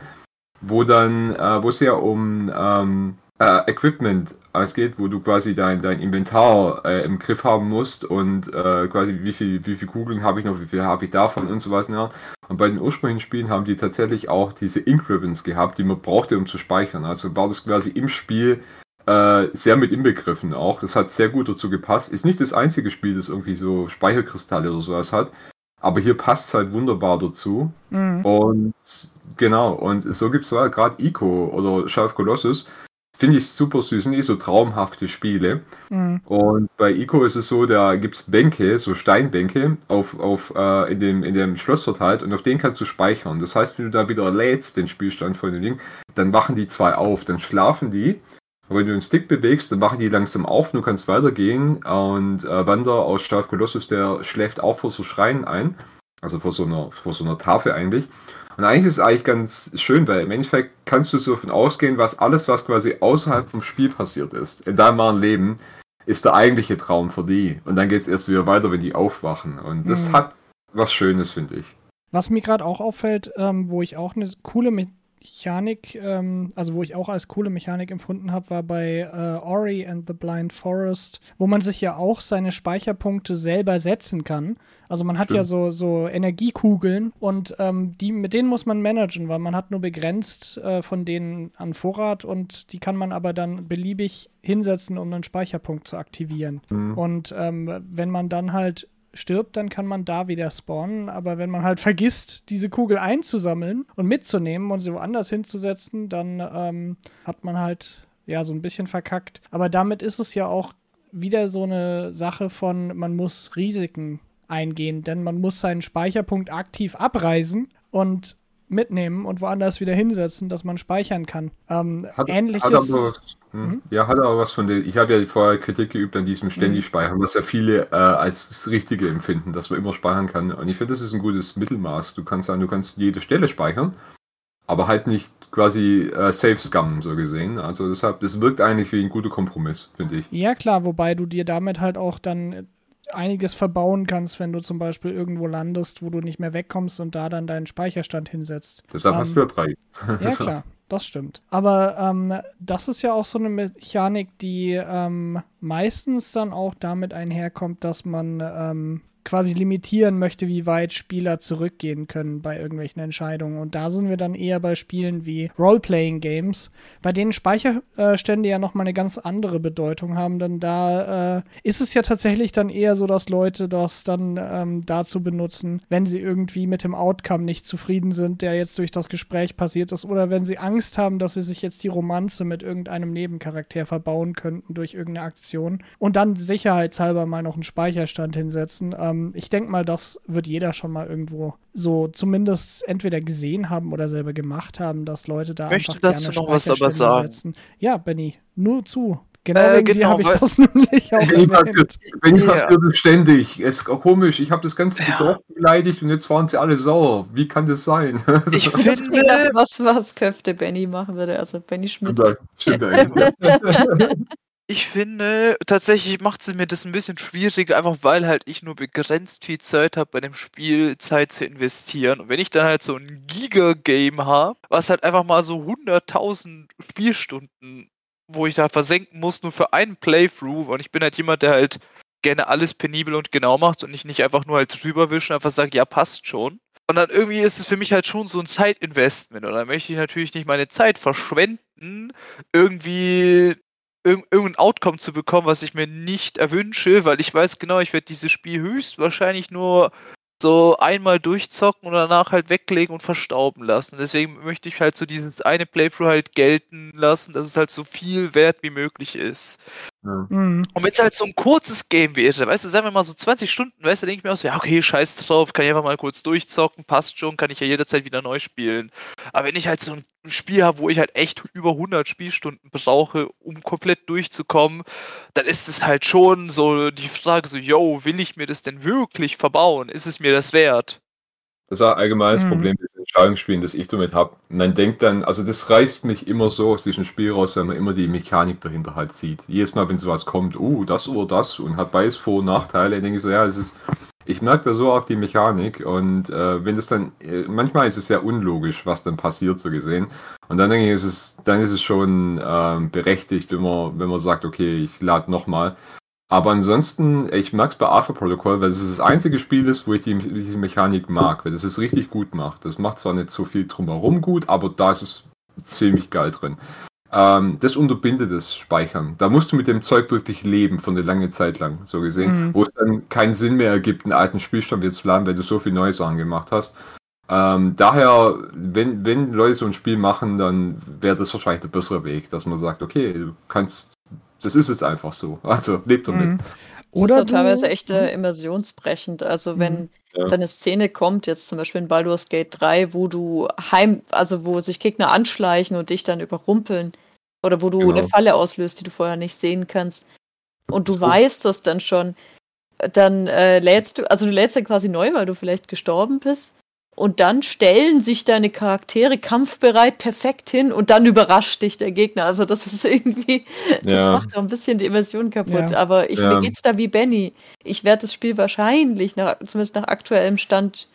wo dann, äh, wo es ja um ähm, äh, Equipment ausgeht, wo du quasi dein, dein Inventar äh, im Griff haben musst und äh, quasi wie viel, wie viel Kugeln habe ich noch, wie viel habe ich davon und so was. Ja. Und bei den ursprünglichen Spielen haben die tatsächlich auch diese Ink Ribbons gehabt, die man brauchte, um zu speichern. Also war das quasi im Spiel äh, sehr mit inbegriffen auch. Das hat sehr gut dazu gepasst. Ist nicht das einzige Spiel, das irgendwie so Speicherkristalle oder sowas hat. Aber hier passt es halt wunderbar dazu. Mhm. Und genau, und so gibt es halt gerade Ico oder Shadow Colossus, Finde ich super süß, sind eh so traumhafte Spiele. Mhm. Und bei Ico ist es so, da gibt es Bänke, so Steinbänke, auf, auf, äh, in, dem, in dem Schloss verteilt und auf denen kannst du speichern. Das heißt, wenn du da wieder lädst, den Spielstand von dem Ding, dann wachen die zwei auf, dann schlafen die. Wenn du den Stick bewegst, dann wachen die langsam auf, du kannst weitergehen. Und äh, Wander aus Staff Colossus, der schläft auch vor so Schreien ein. Also vor so einer, vor so einer Tafel eigentlich. Und eigentlich ist es eigentlich ganz schön, weil im Endeffekt kannst du so davon ausgehen, was alles, was quasi außerhalb vom Spiel passiert ist, in deinem wahren Leben, ist der eigentliche Traum für die. Und dann geht es erst wieder weiter, wenn die aufwachen. Und das mhm. hat was Schönes, finde ich. Was mir gerade auch auffällt, ähm, wo ich auch eine coole Mechanik, ähm, also wo ich auch als coole Mechanik empfunden habe, war bei äh, Ori and the Blind Forest, wo man sich ja auch seine Speicherpunkte selber setzen kann. Also man hat Stimmt. ja so, so Energiekugeln und ähm, die, mit denen muss man managen, weil man hat nur begrenzt äh, von denen an Vorrat und die kann man aber dann beliebig hinsetzen, um einen Speicherpunkt zu aktivieren. Mhm. Und ähm, wenn man dann halt stirbt, dann kann man da wieder spawnen. Aber wenn man halt vergisst, diese Kugel einzusammeln und mitzunehmen und sie woanders hinzusetzen, dann ähm, hat man halt ja so ein bisschen verkackt. Aber damit ist es ja auch wieder so eine Sache von, man muss Risiken eingehen, denn man muss seinen Speicherpunkt aktiv abreisen und mitnehmen und woanders wieder hinsetzen, dass man speichern kann. Ähm, hat, ähnliches. Hat aber, mhm. Ja, hat aber was von der. Ich habe ja vorher Kritik geübt an diesem ständig mhm. Speichern, was ja viele äh, als das Richtige empfinden, dass man immer speichern kann. Und ich finde, das ist ein gutes Mittelmaß. Du kannst sagen, du kannst jede Stelle speichern, aber halt nicht quasi äh, safe scummen, so gesehen. Also deshalb, das wirkt eigentlich wie ein guter Kompromiss, finde ich. Ja, klar, wobei du dir damit halt auch dann einiges verbauen kannst, wenn du zum Beispiel irgendwo landest, wo du nicht mehr wegkommst und da dann deinen Speicherstand hinsetzt. Deshalb ähm, hast du ja drei. Ja, klar. Das stimmt. Aber ähm, das ist ja auch so eine Mechanik, die ähm, meistens dann auch damit einherkommt, dass man ähm, quasi limitieren möchte, wie weit Spieler zurückgehen können bei irgendwelchen Entscheidungen. Und da sind wir dann eher bei Spielen wie Role-Playing-Games, bei denen Speicherstände ja nochmal eine ganz andere Bedeutung haben, denn da äh, ist es ja tatsächlich dann eher so, dass Leute das dann ähm, dazu benutzen, wenn sie irgendwie mit dem Outcome nicht zufrieden sind, der jetzt durch das Gespräch passiert ist, oder wenn sie Angst haben, dass sie sich jetzt die Romanze mit irgendeinem Nebencharakter verbauen könnten durch irgendeine Aktion und dann sicherheitshalber mal noch einen Speicherstand hinsetzen. Ähm, ich denke mal, das wird jeder schon mal irgendwo so zumindest entweder gesehen haben oder selber gemacht haben, dass Leute da Möchte einfach dazu gerne noch was aber sagen. setzen. Ja, Benny, nur zu. Genau Äh, wegen genau, habe ich das nämlich auch Benny erwähnt. passiert, Benny ständig. Es ist komisch. Ich habe das ganze Ja. Dorf beleidigt und jetzt waren sie alle sauer. Wie kann das sein? Ich finde, was, was Köfte Benny machen würde, also Benny Schmidt. Stimmt eigentlich. Ich finde, tatsächlich macht es mir das ein bisschen schwieriger, einfach weil halt ich nur begrenzt viel Zeit habe, bei dem Spiel Zeit zu investieren. Und wenn ich dann halt so ein Giga-Game habe, was halt einfach mal so 100.000 Spielstunden, wo ich da versenken muss, nur für einen Playthrough, und ich bin halt jemand, der halt gerne alles penibel und genau macht und ich nicht einfach nur halt drüber wische und einfach sage, ja, passt schon. Und dann irgendwie ist es für mich halt schon so ein Zeitinvestment. Und dann möchte ich natürlich nicht meine Zeit verschwenden, irgendwie irg irgendein Outcome zu bekommen, was ich mir nicht erwünsche, weil ich weiß genau, ich werde dieses Spiel höchstwahrscheinlich nur so einmal durchzocken und danach halt weglegen und verstauben lassen. Und deswegen möchte ich halt so dieses eine Playthrough halt gelten lassen, dass es halt so viel wert wie möglich ist. Ja. Mhm. Und wenn es halt so ein kurzes Game wäre, weißt du, sagen wir mal so 20 Stunden, weißt du, denke ich mir auch so, ja, okay, scheiß drauf, kann ich einfach mal kurz durchzocken, passt schon, kann ich ja jederzeit wieder neu spielen. Aber wenn ich halt so ein Spiel habe, wo ich halt echt über 100 Spielstunden brauche, um komplett durchzukommen, dann ist es halt schon so die Frage so, yo, will ich mir das denn wirklich verbauen? Ist es mir das wert? Das ist ein allgemeines Mhm. Problem des Entscheidungsspielen, das ich damit habe. Man denkt dann, also das reißt mich immer so aus diesem Spiel raus, wenn man immer die Mechanik dahinter halt sieht. Jedes Mal, wenn sowas kommt, uh, das oder das und hat beides Vor- und Nachteile, denke ich so, ja, es ist, ich merke da so arg die Mechanik und äh, wenn das dann, äh, manchmal ist es sehr unlogisch, was dann passiert, so gesehen. Und dann denke ich, ist es, dann ist es schon ähm, berechtigt, wenn man, wenn man sagt, okay, ich lade nochmal. Aber ansonsten, ich mag es bei Alpha Protocol, weil es das einzige Spiel ist, wo ich die, diese Mechanik mag, weil das es richtig gut macht. Das macht zwar nicht so viel drumherum gut, aber da ist es ziemlich geil drin. Ähm, das unterbindet das Speichern. Da musst du mit dem Zeug wirklich leben, für eine lange Zeit lang, so gesehen. Mhm. Wo es dann keinen Sinn mehr ergibt, einen alten Spielstand jetzt zu laden, weil du so viel neue Sachen gemacht hast. Ähm, daher, wenn, wenn Leute so ein Spiel machen, dann wäre das wahrscheinlich der bessere Weg, dass man sagt, okay, du kannst, das ist jetzt einfach so. Also lebt damit. Mhm. Das Oder ist du- teilweise echt äh, immersionsbrechend. Also wenn Ja. dann eine Szene kommt, jetzt zum Beispiel in Baldur's Gate 3, wo du heim, also wo sich Gegner anschleichen und dich dann überrumpeln. Oder wo du Genau. eine Falle auslöst, die du vorher nicht sehen kannst. Und du So. weißt das dann schon. Dann äh, lädst du, also du lädst ja quasi neu, weil du vielleicht gestorben bist. Und dann stellen sich deine Charaktere kampfbereit perfekt hin und dann überrascht dich der Gegner. Also das ist irgendwie, das Ja. macht auch ein bisschen die Immersion kaputt. Ja. Aber ich, Ja. mir geht's da wie Benny. Ich werde das Spiel wahrscheinlich, nach, zumindest nach aktuellem Stand,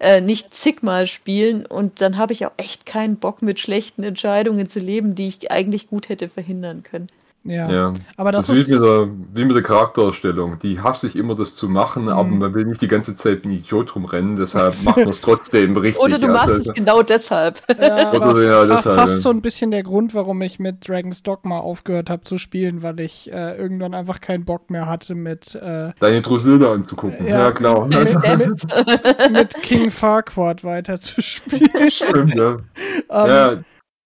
äh, nicht zigmal spielen und dann habe ich auch echt keinen Bock mit schlechten Entscheidungen zu leben, die ich eigentlich gut hätte verhindern können. Ja. Ja. Aber das, Das, ist wie mit, der, wie mit der Charaktererstellung. Die hasse ich immer, das zu machen, aber Mhm. man will nicht die ganze Zeit wie ein Idiot rumrennen, deshalb macht man es trotzdem richtig. Oder du machst Also, es genau deshalb. Ja, Oder aber ja, fa deshalb, fast so ein bisschen der Grund, warum ich mit Dragon's Dogma aufgehört habe zu spielen, weil ich äh, irgendwann einfach keinen Bock mehr hatte mit, äh, Deine Drusilda anzugucken. Ja. Ja, klar. mit, mit King Farquaad weiterzuspielen. Stimmt, ja. Ähm, ja,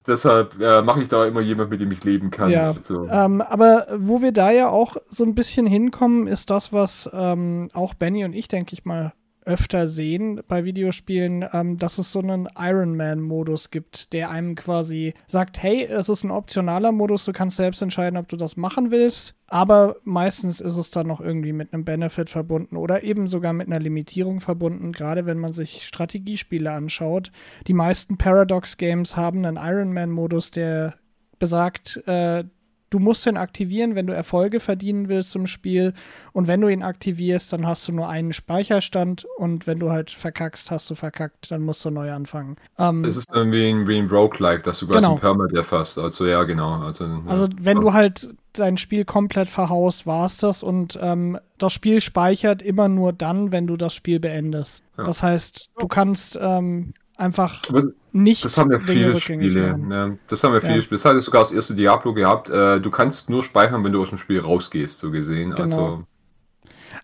deshalb äh, mache ich da immer jemand, mit dem ich leben kann. Ja. Also, Ähm, aber wo wir da ja auch so ein bisschen hinkommen, ist das, was ähm, auch Benny und ich, denke ich mal, öfter sehen bei Videospielen, ähm, dass es so einen Iron Man-Modus gibt, der einem quasi sagt, hey, es ist ein optionaler Modus, du kannst selbst entscheiden, ob du das machen willst, aber meistens ist es dann noch irgendwie mit einem Benefit verbunden oder eben sogar mit einer Limitierung verbunden, gerade wenn man sich Strategiespiele anschaut. Die meisten Paradox-Games haben einen Iron Man-Modus, der besagt, äh, du musst ihn aktivieren, wenn du Erfolge verdienen willst im Spiel. Und wenn du ihn aktivierst, dann hast du nur einen Speicherstand. Und wenn du halt verkackst, hast du verkackt, dann musst du neu anfangen. Ähm, es ist dann wie ein, wie ein Roguelike, dass du quasi genau. ein Permadeath hast. Also ja, genau. Also, ja. also wenn du halt dein Spiel komplett verhaust, war es das. Und ähm, das Spiel speichert immer nur dann, wenn du das Spiel beendest. Ja. Das heißt, du kannst ähm, einfach Aber nicht. Das haben ja viele Spiele. Ne? Das haben ja viele ja. Spiele. Das hat sogar das erste Diablo gehabt. Äh, du kannst nur speichern, wenn du aus dem Spiel rausgehst, so gesehen. Genau. Also,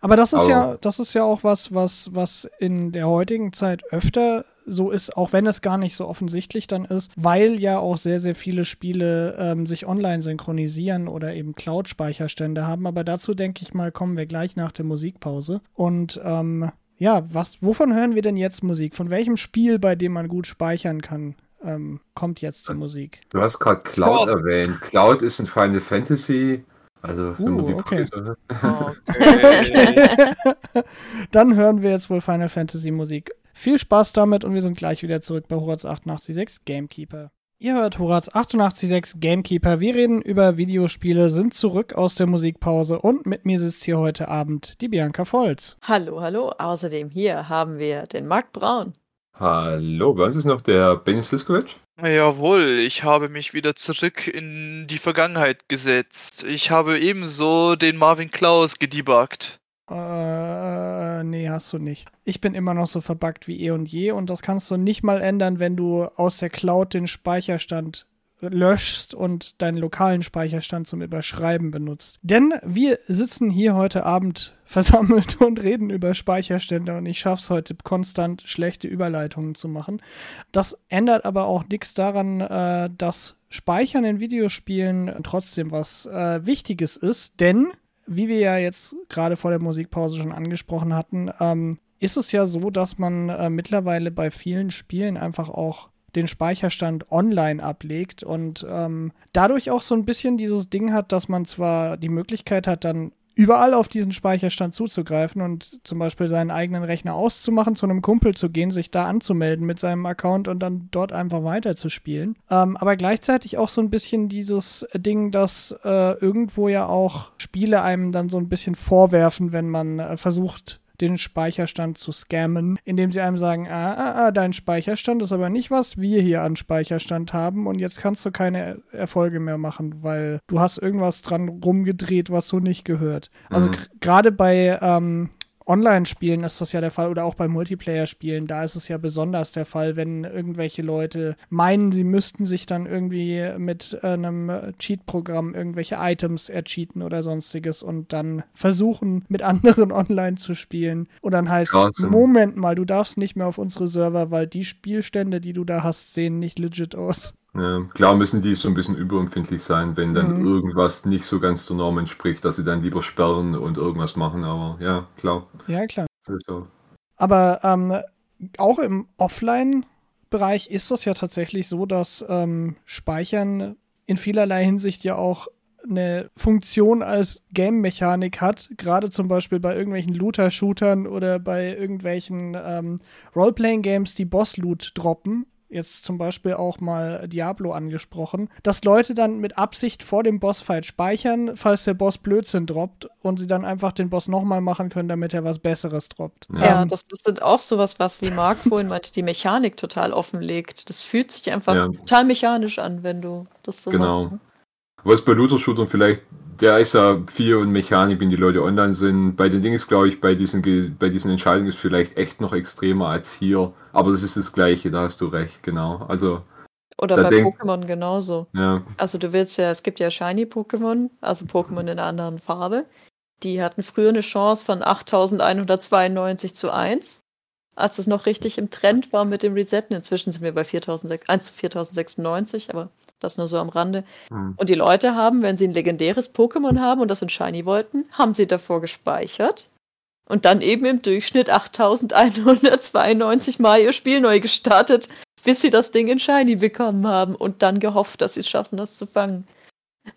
aber das ist aber, ja, das ist ja auch was, was, was in der heutigen Zeit öfter so ist, auch wenn es gar nicht so offensichtlich dann ist, weil ja auch sehr, sehr viele Spiele ähm, sich online synchronisieren oder eben Cloud-Speicherstände haben. Aber dazu denke ich mal, kommen wir gleich nach der Musikpause. Und ähm, ja, was, wovon hören wir denn jetzt Musik? Von welchem Spiel, bei dem man gut speichern kann, ähm, kommt jetzt die Musik? Du hast gerade Cloud oh. erwähnt. Cloud ist in Final Fantasy. Also, wenn uh, okay. okay. Dann hören wir jetzt wohl Final Fantasy Musik. Viel Spaß damit und wir sind gleich wieder zurück bei Horaz 886 Gamekeeper. Ihr hört Horaz 886 Gamekeeper. Wir reden über Videospiele, sind zurück aus der Musikpause und mit mir sitzt hier heute Abend die Bianca Volz. Hallo, hallo. Außerdem hier haben wir den Marc Braun. Hallo, bei uns ist noch der Benny Sliskovic. Jawohl, ich habe mich wieder zurück in die Vergangenheit gesetzt. Ich habe ebenso den Marvin Klaus gedebuggt. Äh, nee, hast du nicht. Ich bin immer noch so verbuggt wie eh und je und das kannst du nicht mal ändern, wenn du aus der Cloud den Speicherstand löschst und deinen lokalen Speicherstand zum Überschreiben benutzt. Denn wir sitzen hier heute Abend versammelt und reden über Speicherstände und ich schaffe es heute konstant schlechte Überleitungen zu machen. Das ändert aber auch nichts daran, äh, dass Speichern in Videospielen trotzdem was äh, Wichtiges ist, denn wie wir ja jetzt gerade vor der Musikpause schon angesprochen hatten, ähm, ist es ja so, dass man äh, mittlerweile bei vielen Spielen einfach auch den Speicherstand online ablegt und ähm, dadurch auch so ein bisschen dieses Ding hat, dass man zwar die Möglichkeit hat, dann überall auf diesen Speicherstand zuzugreifen und zum Beispiel seinen eigenen Rechner auszumachen, zu einem Kumpel zu gehen, sich da anzumelden mit seinem Account und dann dort einfach weiterzuspielen. Ähm, aber gleichzeitig auch so ein bisschen dieses Ding, dass äh, irgendwo ja auch Spiele einem dann so ein bisschen vorwerfen, wenn man äh, versucht, den Speicherstand zu scammen, indem sie einem sagen, ah, ah, ah, dein Speicherstand ist aber nicht, was wir hier an Speicherstand haben und jetzt kannst du keine Erfolge mehr machen, weil du hast irgendwas dran rumgedreht, was so nicht gehört. Also mhm. gerade bei ähm, Online-Spielen ist das ja der Fall oder auch bei Multiplayer-Spielen, da ist es ja besonders der Fall, wenn irgendwelche Leute meinen, sie müssten sich dann irgendwie mit einem Cheat-Programm irgendwelche Items ercheaten oder sonstiges und dann versuchen, mit anderen online zu spielen. Und dann heißt, Grazie. Moment mal, du darfst nicht mehr auf unsere Server, weil die Spielstände, die du da hast, sehen nicht legit aus. Ja, klar müssen die so ein bisschen überempfindlich sein, wenn dann mhm. irgendwas nicht so ganz zur Norm entspricht, dass sie dann lieber sperren und irgendwas machen, aber ja, klar. Ja, klar. Aber ähm, auch im Offline-Bereich ist das ja tatsächlich so, dass ähm, Speichern in vielerlei Hinsicht ja auch eine Funktion als Game-Mechanik hat, gerade zum Beispiel bei irgendwelchen Looter-Shootern oder bei irgendwelchen ähm, Role-Playing-Games, die Boss-Loot droppen jetzt zum Beispiel auch mal Diablo angesprochen, dass Leute dann mit Absicht vor dem Bossfight speichern, falls der Boss Blödsinn droppt und sie dann einfach den Boss nochmal machen können, damit er was Besseres droppt. Ja, ähm, das, das sind auch sowas, was wie Marc vorhin meinte, die Mechanik total offenlegt. Das fühlt sich einfach ja. total mechanisch an, wenn du das so genau. machst. Genau. Was bei Looter-Shootern vielleicht der ist ja viel und Mechanik, wenn die Leute online sind. Bei den Dingen ist, glaube ich, bei diesen, bei diesen Entscheidungen ist vielleicht echt noch extremer als hier. Aber das ist das Gleiche, da hast du recht, genau. Also. Oder bei Pokémon genauso. Ja. Also du willst ja, es gibt ja Shiny-Pokémon, also Pokémon in einer anderen Farbe. Die hatten früher eine Chance von 8192 zu 1. Als es noch richtig im Trend war mit dem Resetten. Inzwischen sind wir bei 4006, 1 zu 4096, aber das nur so am Rande. Mhm. Und die Leute haben, wenn sie ein legendäres Pokémon haben und das in Shiny wollten, haben sie davor gespeichert und dann eben im Durchschnitt 8192 Mal ihr Spiel neu gestartet, bis sie das Ding in Shiny bekommen haben und dann gehofft, dass sie es schaffen, das zu fangen.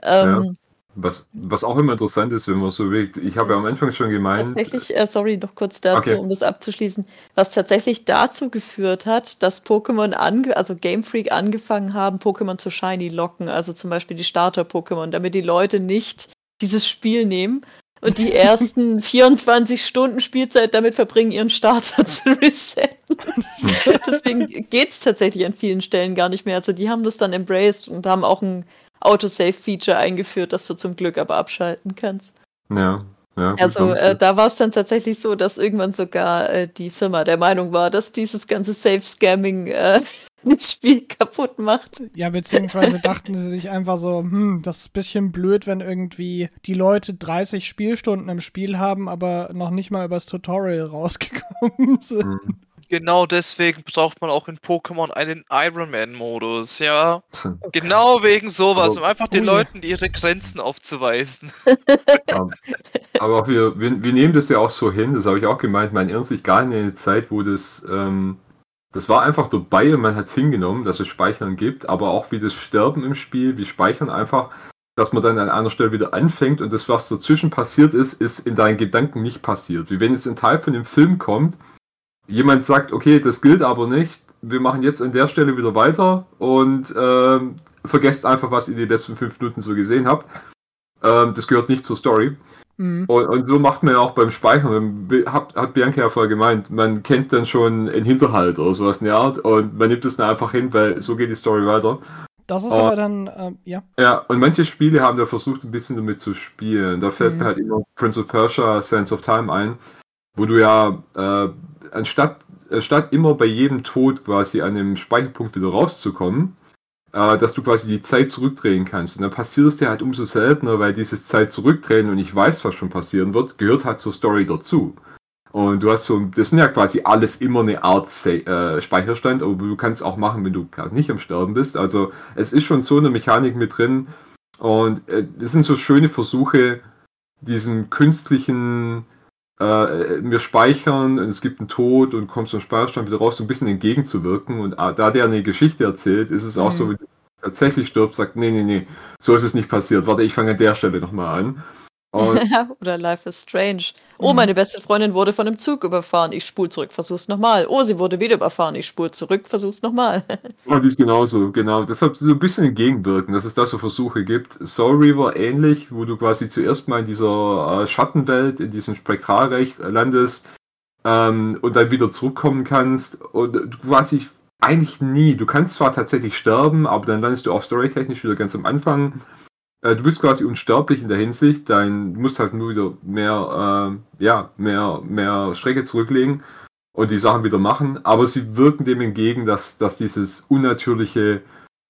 Ähm, Was, was auch immer interessant ist, wenn man so will, ich habe ja am Anfang schon gemeint. Tatsächlich, äh, sorry, noch kurz dazu, okay. um das abzuschließen, was tatsächlich dazu geführt hat, dass Pokémon, ange also Game Freak angefangen haben, Pokémon zu Shiny locken, also zum Beispiel die Starter-Pokémon, damit die Leute nicht dieses Spiel nehmen und die ersten 24 Stunden Spielzeit damit verbringen, ihren Starter zu resetten. Deswegen geht es tatsächlich an vielen Stellen gar nicht mehr. Also die haben das dann embraced und haben auch ein Autosave-Feature eingeführt, das du zum Glück aber abschalten kannst. Ja. Ja, also äh, da war es dann tatsächlich so, dass irgendwann sogar äh, die Firma der Meinung war, dass dieses ganze Safe-Scamming äh, das Spiel kaputt macht. Ja, beziehungsweise dachten sie sich einfach so, hm, das ist ein bisschen blöd, wenn irgendwie die Leute 30 Spielstunden im Spiel haben, aber noch nicht mal übers Tutorial rausgekommen sind. Mhm. Genau deswegen braucht man auch in Pokémon einen Iron Man-Modus, ja. genau wegen sowas, um einfach den oh, Leuten ihre Grenzen aufzuweisen. aber wir, wir, wir, nehmen das ja auch so hin, das habe ich auch gemeint, man erinnert sich gar nicht in eine Zeit, wo das, ähm, das war einfach dabei und man hat es hingenommen, dass es Speichern gibt, aber auch wie das Sterben im Spiel, wie Speichern einfach, dass man dann an einer Stelle wieder anfängt und das, was dazwischen passiert ist, ist in deinen Gedanken nicht passiert. Wie wenn jetzt ein Teil von dem Film kommt, jemand sagt, okay, das gilt aber nicht, wir machen jetzt an der Stelle wieder weiter und ähm, vergesst einfach, was ihr die letzten fünf Minuten so gesehen habt. Ähm, das gehört nicht zur Story. Mhm. Und, und, so macht man ja auch beim Speichern. Hat, hat Bianca ja vorher gemeint, man kennt dann schon einen Hinterhalt oder sowas in der Art und man nimmt es dann einfach hin, weil so geht die Story weiter. Das ist uh, aber dann, äh, ja. Ja, und manche Spiele haben da versucht, ein bisschen damit zu spielen. Da fällt mhm. mir halt immer Prince of Persia, Sense of Time ein, wo du ja äh, anstatt, anstatt immer bei jedem Tod quasi an dem Speicherpunkt wieder rauszukommen, äh, dass du quasi die Zeit zurückdrehen kannst. Und dann passiert es dir halt umso seltener, weil dieses Zeit zurückdrehen und ich weiß, was schon passieren wird, gehört halt zur Story dazu. Und du hast so, das sind ja quasi alles immer eine Art äh, Speicherstand, aber du kannst auch machen, wenn du gerade nicht am Sterben bist. Also es ist schon so eine Mechanik mit drin. Und äh, das sind so schöne Versuche, diesen künstlichen äh, wir speichern, es gibt einen Tod und kommt zum Speicherstand wieder raus, so ein bisschen entgegenzuwirken. Und äh, da der eine Geschichte erzählt, ist es auch mhm. so, wenn du tatsächlich stirbst, sagt, nee, nee, nee, so ist es nicht passiert. Warte, ich fange an der Stelle nochmal an. Oder Life is Strange. Oh, mhm. meine beste Freundin wurde von einem Zug überfahren. Ich spul zurück, versuch's nochmal. Oh, sie wurde wieder überfahren. Ich spul zurück, versuch's nochmal. Und die ist genauso, genau. Deshalb so ein bisschen entgegenwirken, dass es da so Versuche gibt. Soul River ähnlich, wo du quasi zuerst mal in dieser äh, Schattenwelt, in diesem Spektralreich landest ähm, und dann wieder zurückkommen kannst. Und du quasi eigentlich nie. Du kannst zwar tatsächlich sterben, aber dann landest du auch storytechnisch wieder ganz am Anfang äh, du bist quasi unsterblich in der Hinsicht, dein, du musst halt nur wieder mehr, äh, ja, mehr, mehr Strecke zurücklegen und die Sachen wieder machen, aber sie wirken dem entgegen, dass, dass dieses unnatürliche,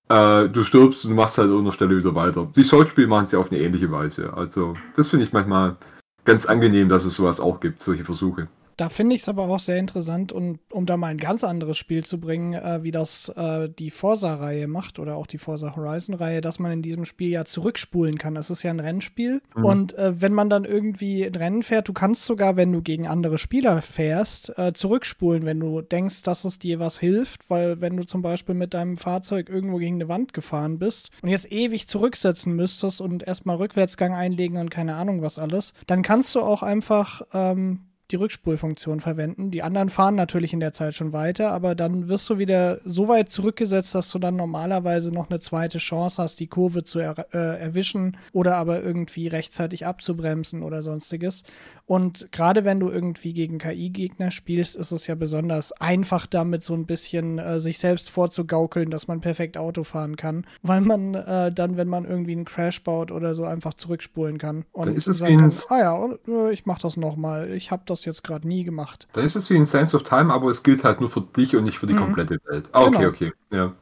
äh, du stirbst und du machst halt an einer Stelle wieder weiter. Die Soul-Spiele machen ja auf eine ähnliche Weise. Also, das finde ich manchmal ganz angenehm, dass es sowas auch gibt, solche Versuche. Da finde ich es aber auch sehr interessant und um da mal ein ganz anderes Spiel zu bringen, äh, wie das äh, die Forsa-Reihe macht oder auch die Forza Horizon-Reihe, dass man in diesem Spiel ja zurückspulen kann. Das ist ja ein Rennspiel mhm. und äh, wenn man dann irgendwie ein Rennen fährt, du kannst sogar, wenn du gegen andere Spieler fährst, äh, zurückspulen, wenn du denkst, dass es dir was hilft, weil wenn du zum Beispiel mit deinem Fahrzeug irgendwo gegen eine Wand gefahren bist und jetzt ewig zurücksetzen müsstest und erstmal Rückwärtsgang einlegen und keine Ahnung was alles, dann kannst du auch einfach ähm, die Rückspulfunktion verwenden. Die anderen fahren natürlich in der Zeit schon weiter, aber dann wirst du wieder so weit zurückgesetzt, dass du dann normalerweise noch eine zweite Chance hast, die Kurve zu er äh, erwischen oder aber irgendwie rechtzeitig abzubremsen oder sonstiges. Und gerade wenn du irgendwie gegen KI-Gegner spielst, ist es ja besonders einfach damit so ein bisschen äh, sich selbst vorzugaukeln, dass man perfekt Auto fahren kann, weil man äh, dann, wenn man irgendwie einen Crash baut oder so, einfach zurückspulen kann. Und dann ist es wie kann, ah ja, äh, ich mach das nochmal. Ich habe das jetzt gerade nie gemacht. Dann ist es wie in Sense of Time, aber es gilt halt nur für dich und nicht für die mhm. komplette Welt. Ah, okay, genau. okay. Ja.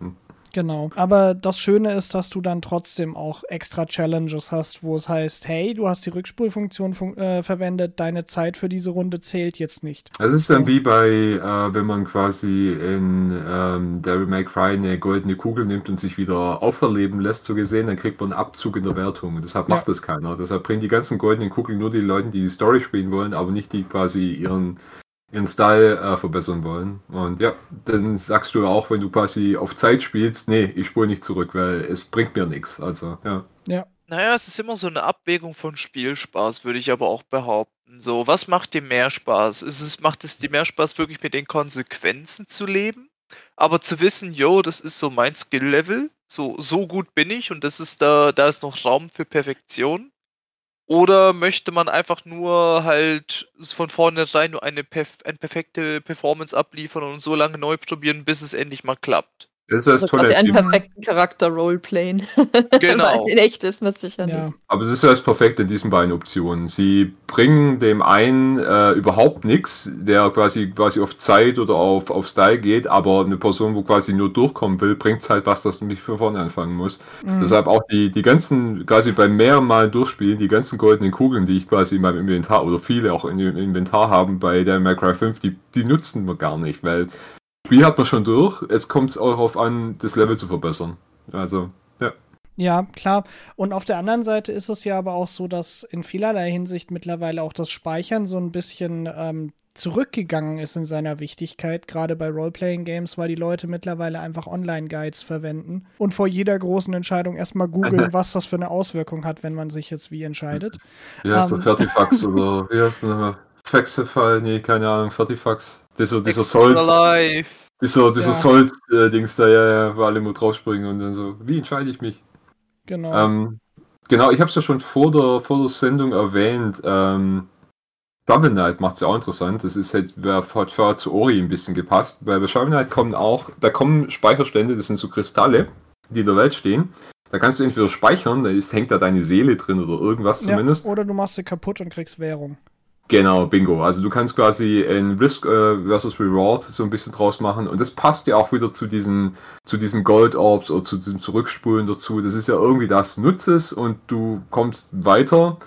Genau. Aber das Schöne ist, dass du dann trotzdem auch extra Challenges hast, wo es heißt, hey, du hast die Rückspulfunktion fun äh, verwendet, deine Zeit für diese Runde zählt jetzt nicht. Das ist dann wie bei, äh, wenn man quasi in ähm, Devil May Cry eine goldene Kugel nimmt und sich wieder auferleben lässt, so gesehen, dann kriegt man einen Abzug in der Wertung. Und deshalb ja. macht das keiner. Deshalb bringen die ganzen goldenen Kugeln nur die Leute, die die Story spielen wollen, aber nicht die quasi ihren ihren Style äh, verbessern wollen. Und ja, dann sagst du auch, wenn du quasi auf Zeit spielst, nee, ich spule nicht zurück, weil es bringt mir nichts. Also, ja. Ja. Naja, es ist immer so eine Abwägung von Spielspaß, würde ich aber auch behaupten. So, was macht dir mehr Spaß? Ist es, macht es dir mehr Spaß, wirklich mit den Konsequenzen zu leben? Aber zu wissen, yo, das ist so mein Skill-Level, so, so gut bin ich und das ist da, da ist noch Raum für Perfektion. Oder möchte man einfach nur halt von vornherein nur eine, perf eine perfekte Performance abliefern und so lange neu probieren, bis es endlich mal klappt? Das ist das Also Tolle. quasi einen perfekten Charakter Roleplayen. Genau. In echt ist man sicher Ja. nicht. Aber das ist ja das Perfekte in diesen beiden Optionen. Sie bringen dem einen äh, überhaupt nichts, der quasi quasi auf Zeit oder auf, auf Style geht, aber eine Person, wo quasi nur durchkommen will, bringt halt was, das nicht von vorne anfangen muss. Mhm. Deshalb auch die, die ganzen, quasi beim Mal durchspielen, die ganzen goldenen Kugeln, die ich quasi in meinem Inventar oder viele auch in dem Inventar haben bei der Cry 5, die, die nutzen wir gar nicht, weil das Spiel hat man schon durch, es kommt auch darauf an, das Level zu verbessern. Also, ja. Ja, klar. Und auf der anderen Seite ist es ja aber auch so, dass in vielerlei Hinsicht mittlerweile auch das Speichern so ein bisschen ähm, zurückgegangen ist in seiner Wichtigkeit, gerade bei Role-Playing-Games, weil die Leute mittlerweile einfach Online-Guides verwenden und vor jeder großen Entscheidung erstmal googeln, was das für eine Auswirkung hat, wenn man sich jetzt wie entscheidet. Heißt Ähm. der Fertifax oder heißt der Faxify, nee, keine Ahnung, Fertifax. Dieser, dieser Life. dieser, dieser Ja. Solz-Dings da, ja, ja, wo alle mal draufspringen und dann so, wie entscheide ich mich? Genau. Ähm, genau, ich habe es ja schon vor der, vor der Sendung erwähnt. Ähm, Shovel Knight macht es ja auch interessant. Das ist halt, wer hat vorher zu Ori ein bisschen gepasst, weil bei Shovel Knight kommen auch, da kommen Speicherstände, das sind so Kristalle, die in der Welt stehen. Da kannst du entweder speichern, da ist, hängt da deine Seele drin oder irgendwas ja, zumindest. oder du machst sie kaputt und kriegst Währung. Genau, bingo. Also du kannst quasi ein Risk äh, versus Reward so ein bisschen draus machen und das passt ja auch wieder zu diesen zu diesen Gold Orbs oder zu dem Zurückspulen dazu. Das ist ja irgendwie das Nutze es und du kommst weiter,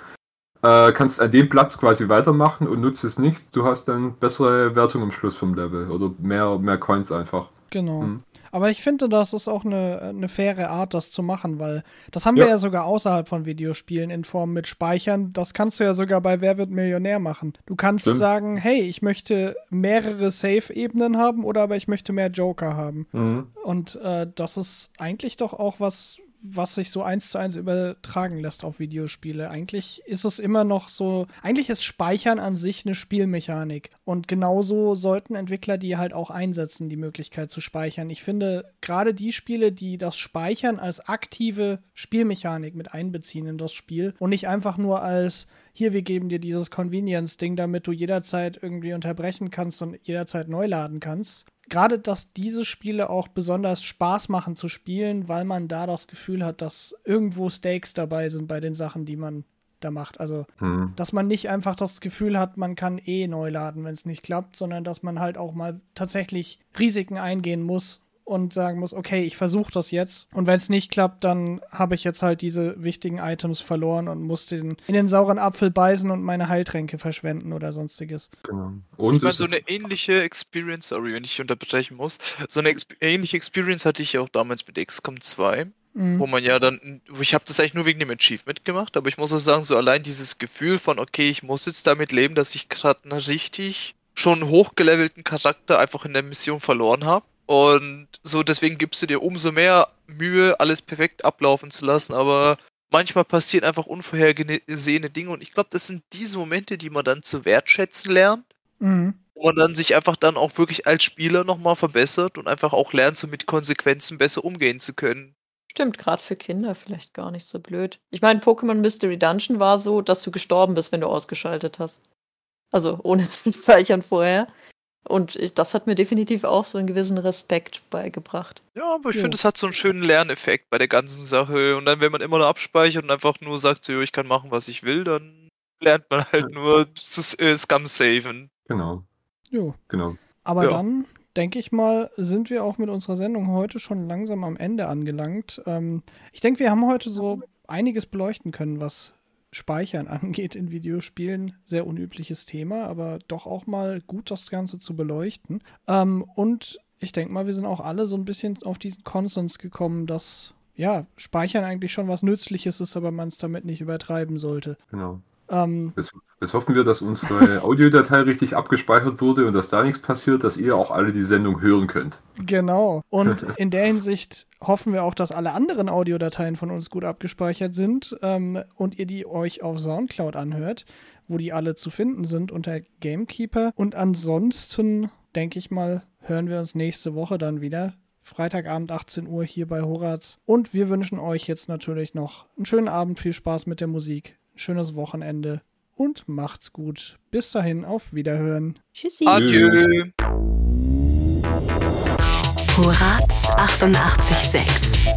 äh, kannst an dem Platz quasi weitermachen und nutzt es nicht. Du hast dann bessere Wertung am Schluss vom Level oder mehr mehr Coins einfach. Genau. Mhm. Aber ich finde, das ist auch eine, eine faire Art, das zu machen, weil das haben Ja. wir ja sogar außerhalb von Videospielen in Form mit Speichern. Das kannst du ja sogar bei Wer wird Millionär machen. Du kannst Stimmt. sagen, hey, ich möchte mehrere Safe-Ebenen haben oder aber ich möchte mehr Joker haben. Und äh, das ist eigentlich doch auch was, was sich so eins zu eins übertragen lässt auf Videospiele. Eigentlich ist es immer noch so, eigentlich ist Speichern an sich eine Spielmechanik. Und genauso sollten Entwickler die halt auch einsetzen, die Möglichkeit zu speichern. Ich finde, gerade die Spiele, die das Speichern als aktive Spielmechanik mit einbeziehen in das Spiel und nicht einfach nur als hier, wir geben dir dieses Convenience-Ding, damit du jederzeit irgendwie unterbrechen kannst und jederzeit neu laden kannst. Gerade, dass diese Spiele auch besonders Spaß machen zu spielen, weil man da das Gefühl hat, dass irgendwo Stakes dabei sind bei den Sachen, die man da macht. Also, Mhm. dass man nicht einfach das Gefühl hat, man kann eh neu laden, wenn es nicht klappt, sondern dass man halt auch mal tatsächlich Risiken eingehen muss und sagen muss, okay, ich versuche das jetzt. Und wenn es nicht klappt, dann habe ich jetzt halt diese wichtigen Items verloren und muss den, in den sauren Apfel beißen und meine Heiltränke verschwenden oder sonstiges. Genau. Ich Und meine, es so eine ähnliche Experience, sorry, wenn ich unterbrechen muss, so eine exp ähnliche Experience hatte ich ja auch damals mit XCOM 2, Mhm. wo man ja dann, ich habe das eigentlich nur wegen dem Achievement gemacht, aber ich muss auch sagen, so allein dieses Gefühl von, okay, ich muss jetzt damit leben, dass ich gerade einen richtig schon hochgelevelten Charakter einfach in der Mission verloren habe. Und so deswegen gibst du dir umso mehr Mühe, alles perfekt ablaufen zu lassen, aber manchmal passieren einfach unvorhergesehene Dinge und ich glaube, das sind diese Momente, die man dann zu wertschätzen lernt Mhm. wo man dann sich einfach dann auch wirklich als Spieler nochmal verbessert und einfach auch lernt, so mit Konsequenzen besser umgehen zu können. Stimmt, gerade für Kinder vielleicht gar nicht so blöd. Ich meine, Pokémon Mystery Dungeon war so, dass du gestorben bist, wenn du ausgeschaltet hast. Also ohne zu speichern vorher. Und ich, das hat mir definitiv auch so einen gewissen Respekt beigebracht. Ja, aber ich Jo. finde, es hat so einen schönen Lerneffekt bei der ganzen Sache. Und dann, wenn man immer nur abspeichert und einfach nur sagt, so, ich kann machen, was ich will, dann lernt man halt nur zu äh, Scum saven. genau, Jo. genau. Aber Ja. dann, denke ich mal, sind wir auch mit unserer Sendung heute schon langsam am Ende angelangt. Ähm, ich denke, wir haben heute so einiges beleuchten können, was Speichern angeht in Videospielen. Sehr unübliches Thema, aber doch auch mal gut, das Ganze zu beleuchten. Ähm, und ich denke mal, wir sind auch alle so ein bisschen auf diesen Konsens gekommen, dass ja, Speichern eigentlich schon was Nützliches ist, aber man es damit nicht übertreiben sollte. Genau. Ähm, jetzt, jetzt, hoffen wir, dass unsere Audiodatei richtig abgespeichert wurde und dass da nichts passiert, dass ihr auch alle die Sendung hören könnt. Genau. Und in der Hinsicht hoffen wir auch, dass alle anderen Audiodateien von uns gut abgespeichert sind ähm, und ihr die euch auf Soundcloud anhört, wo die alle zu finden sind unter Gamekeeper. Und ansonsten denke ich mal, hören wir uns nächste Woche dann wieder. Freitagabend 18 Uhr hier bei Horaz. Und wir wünschen euch jetzt natürlich noch einen schönen Abend, viel Spaß mit der Musik, schönes Wochenende und macht's gut. Bis dahin, auf Wiederhören. Tschüssi. Adieu. Horaz 886.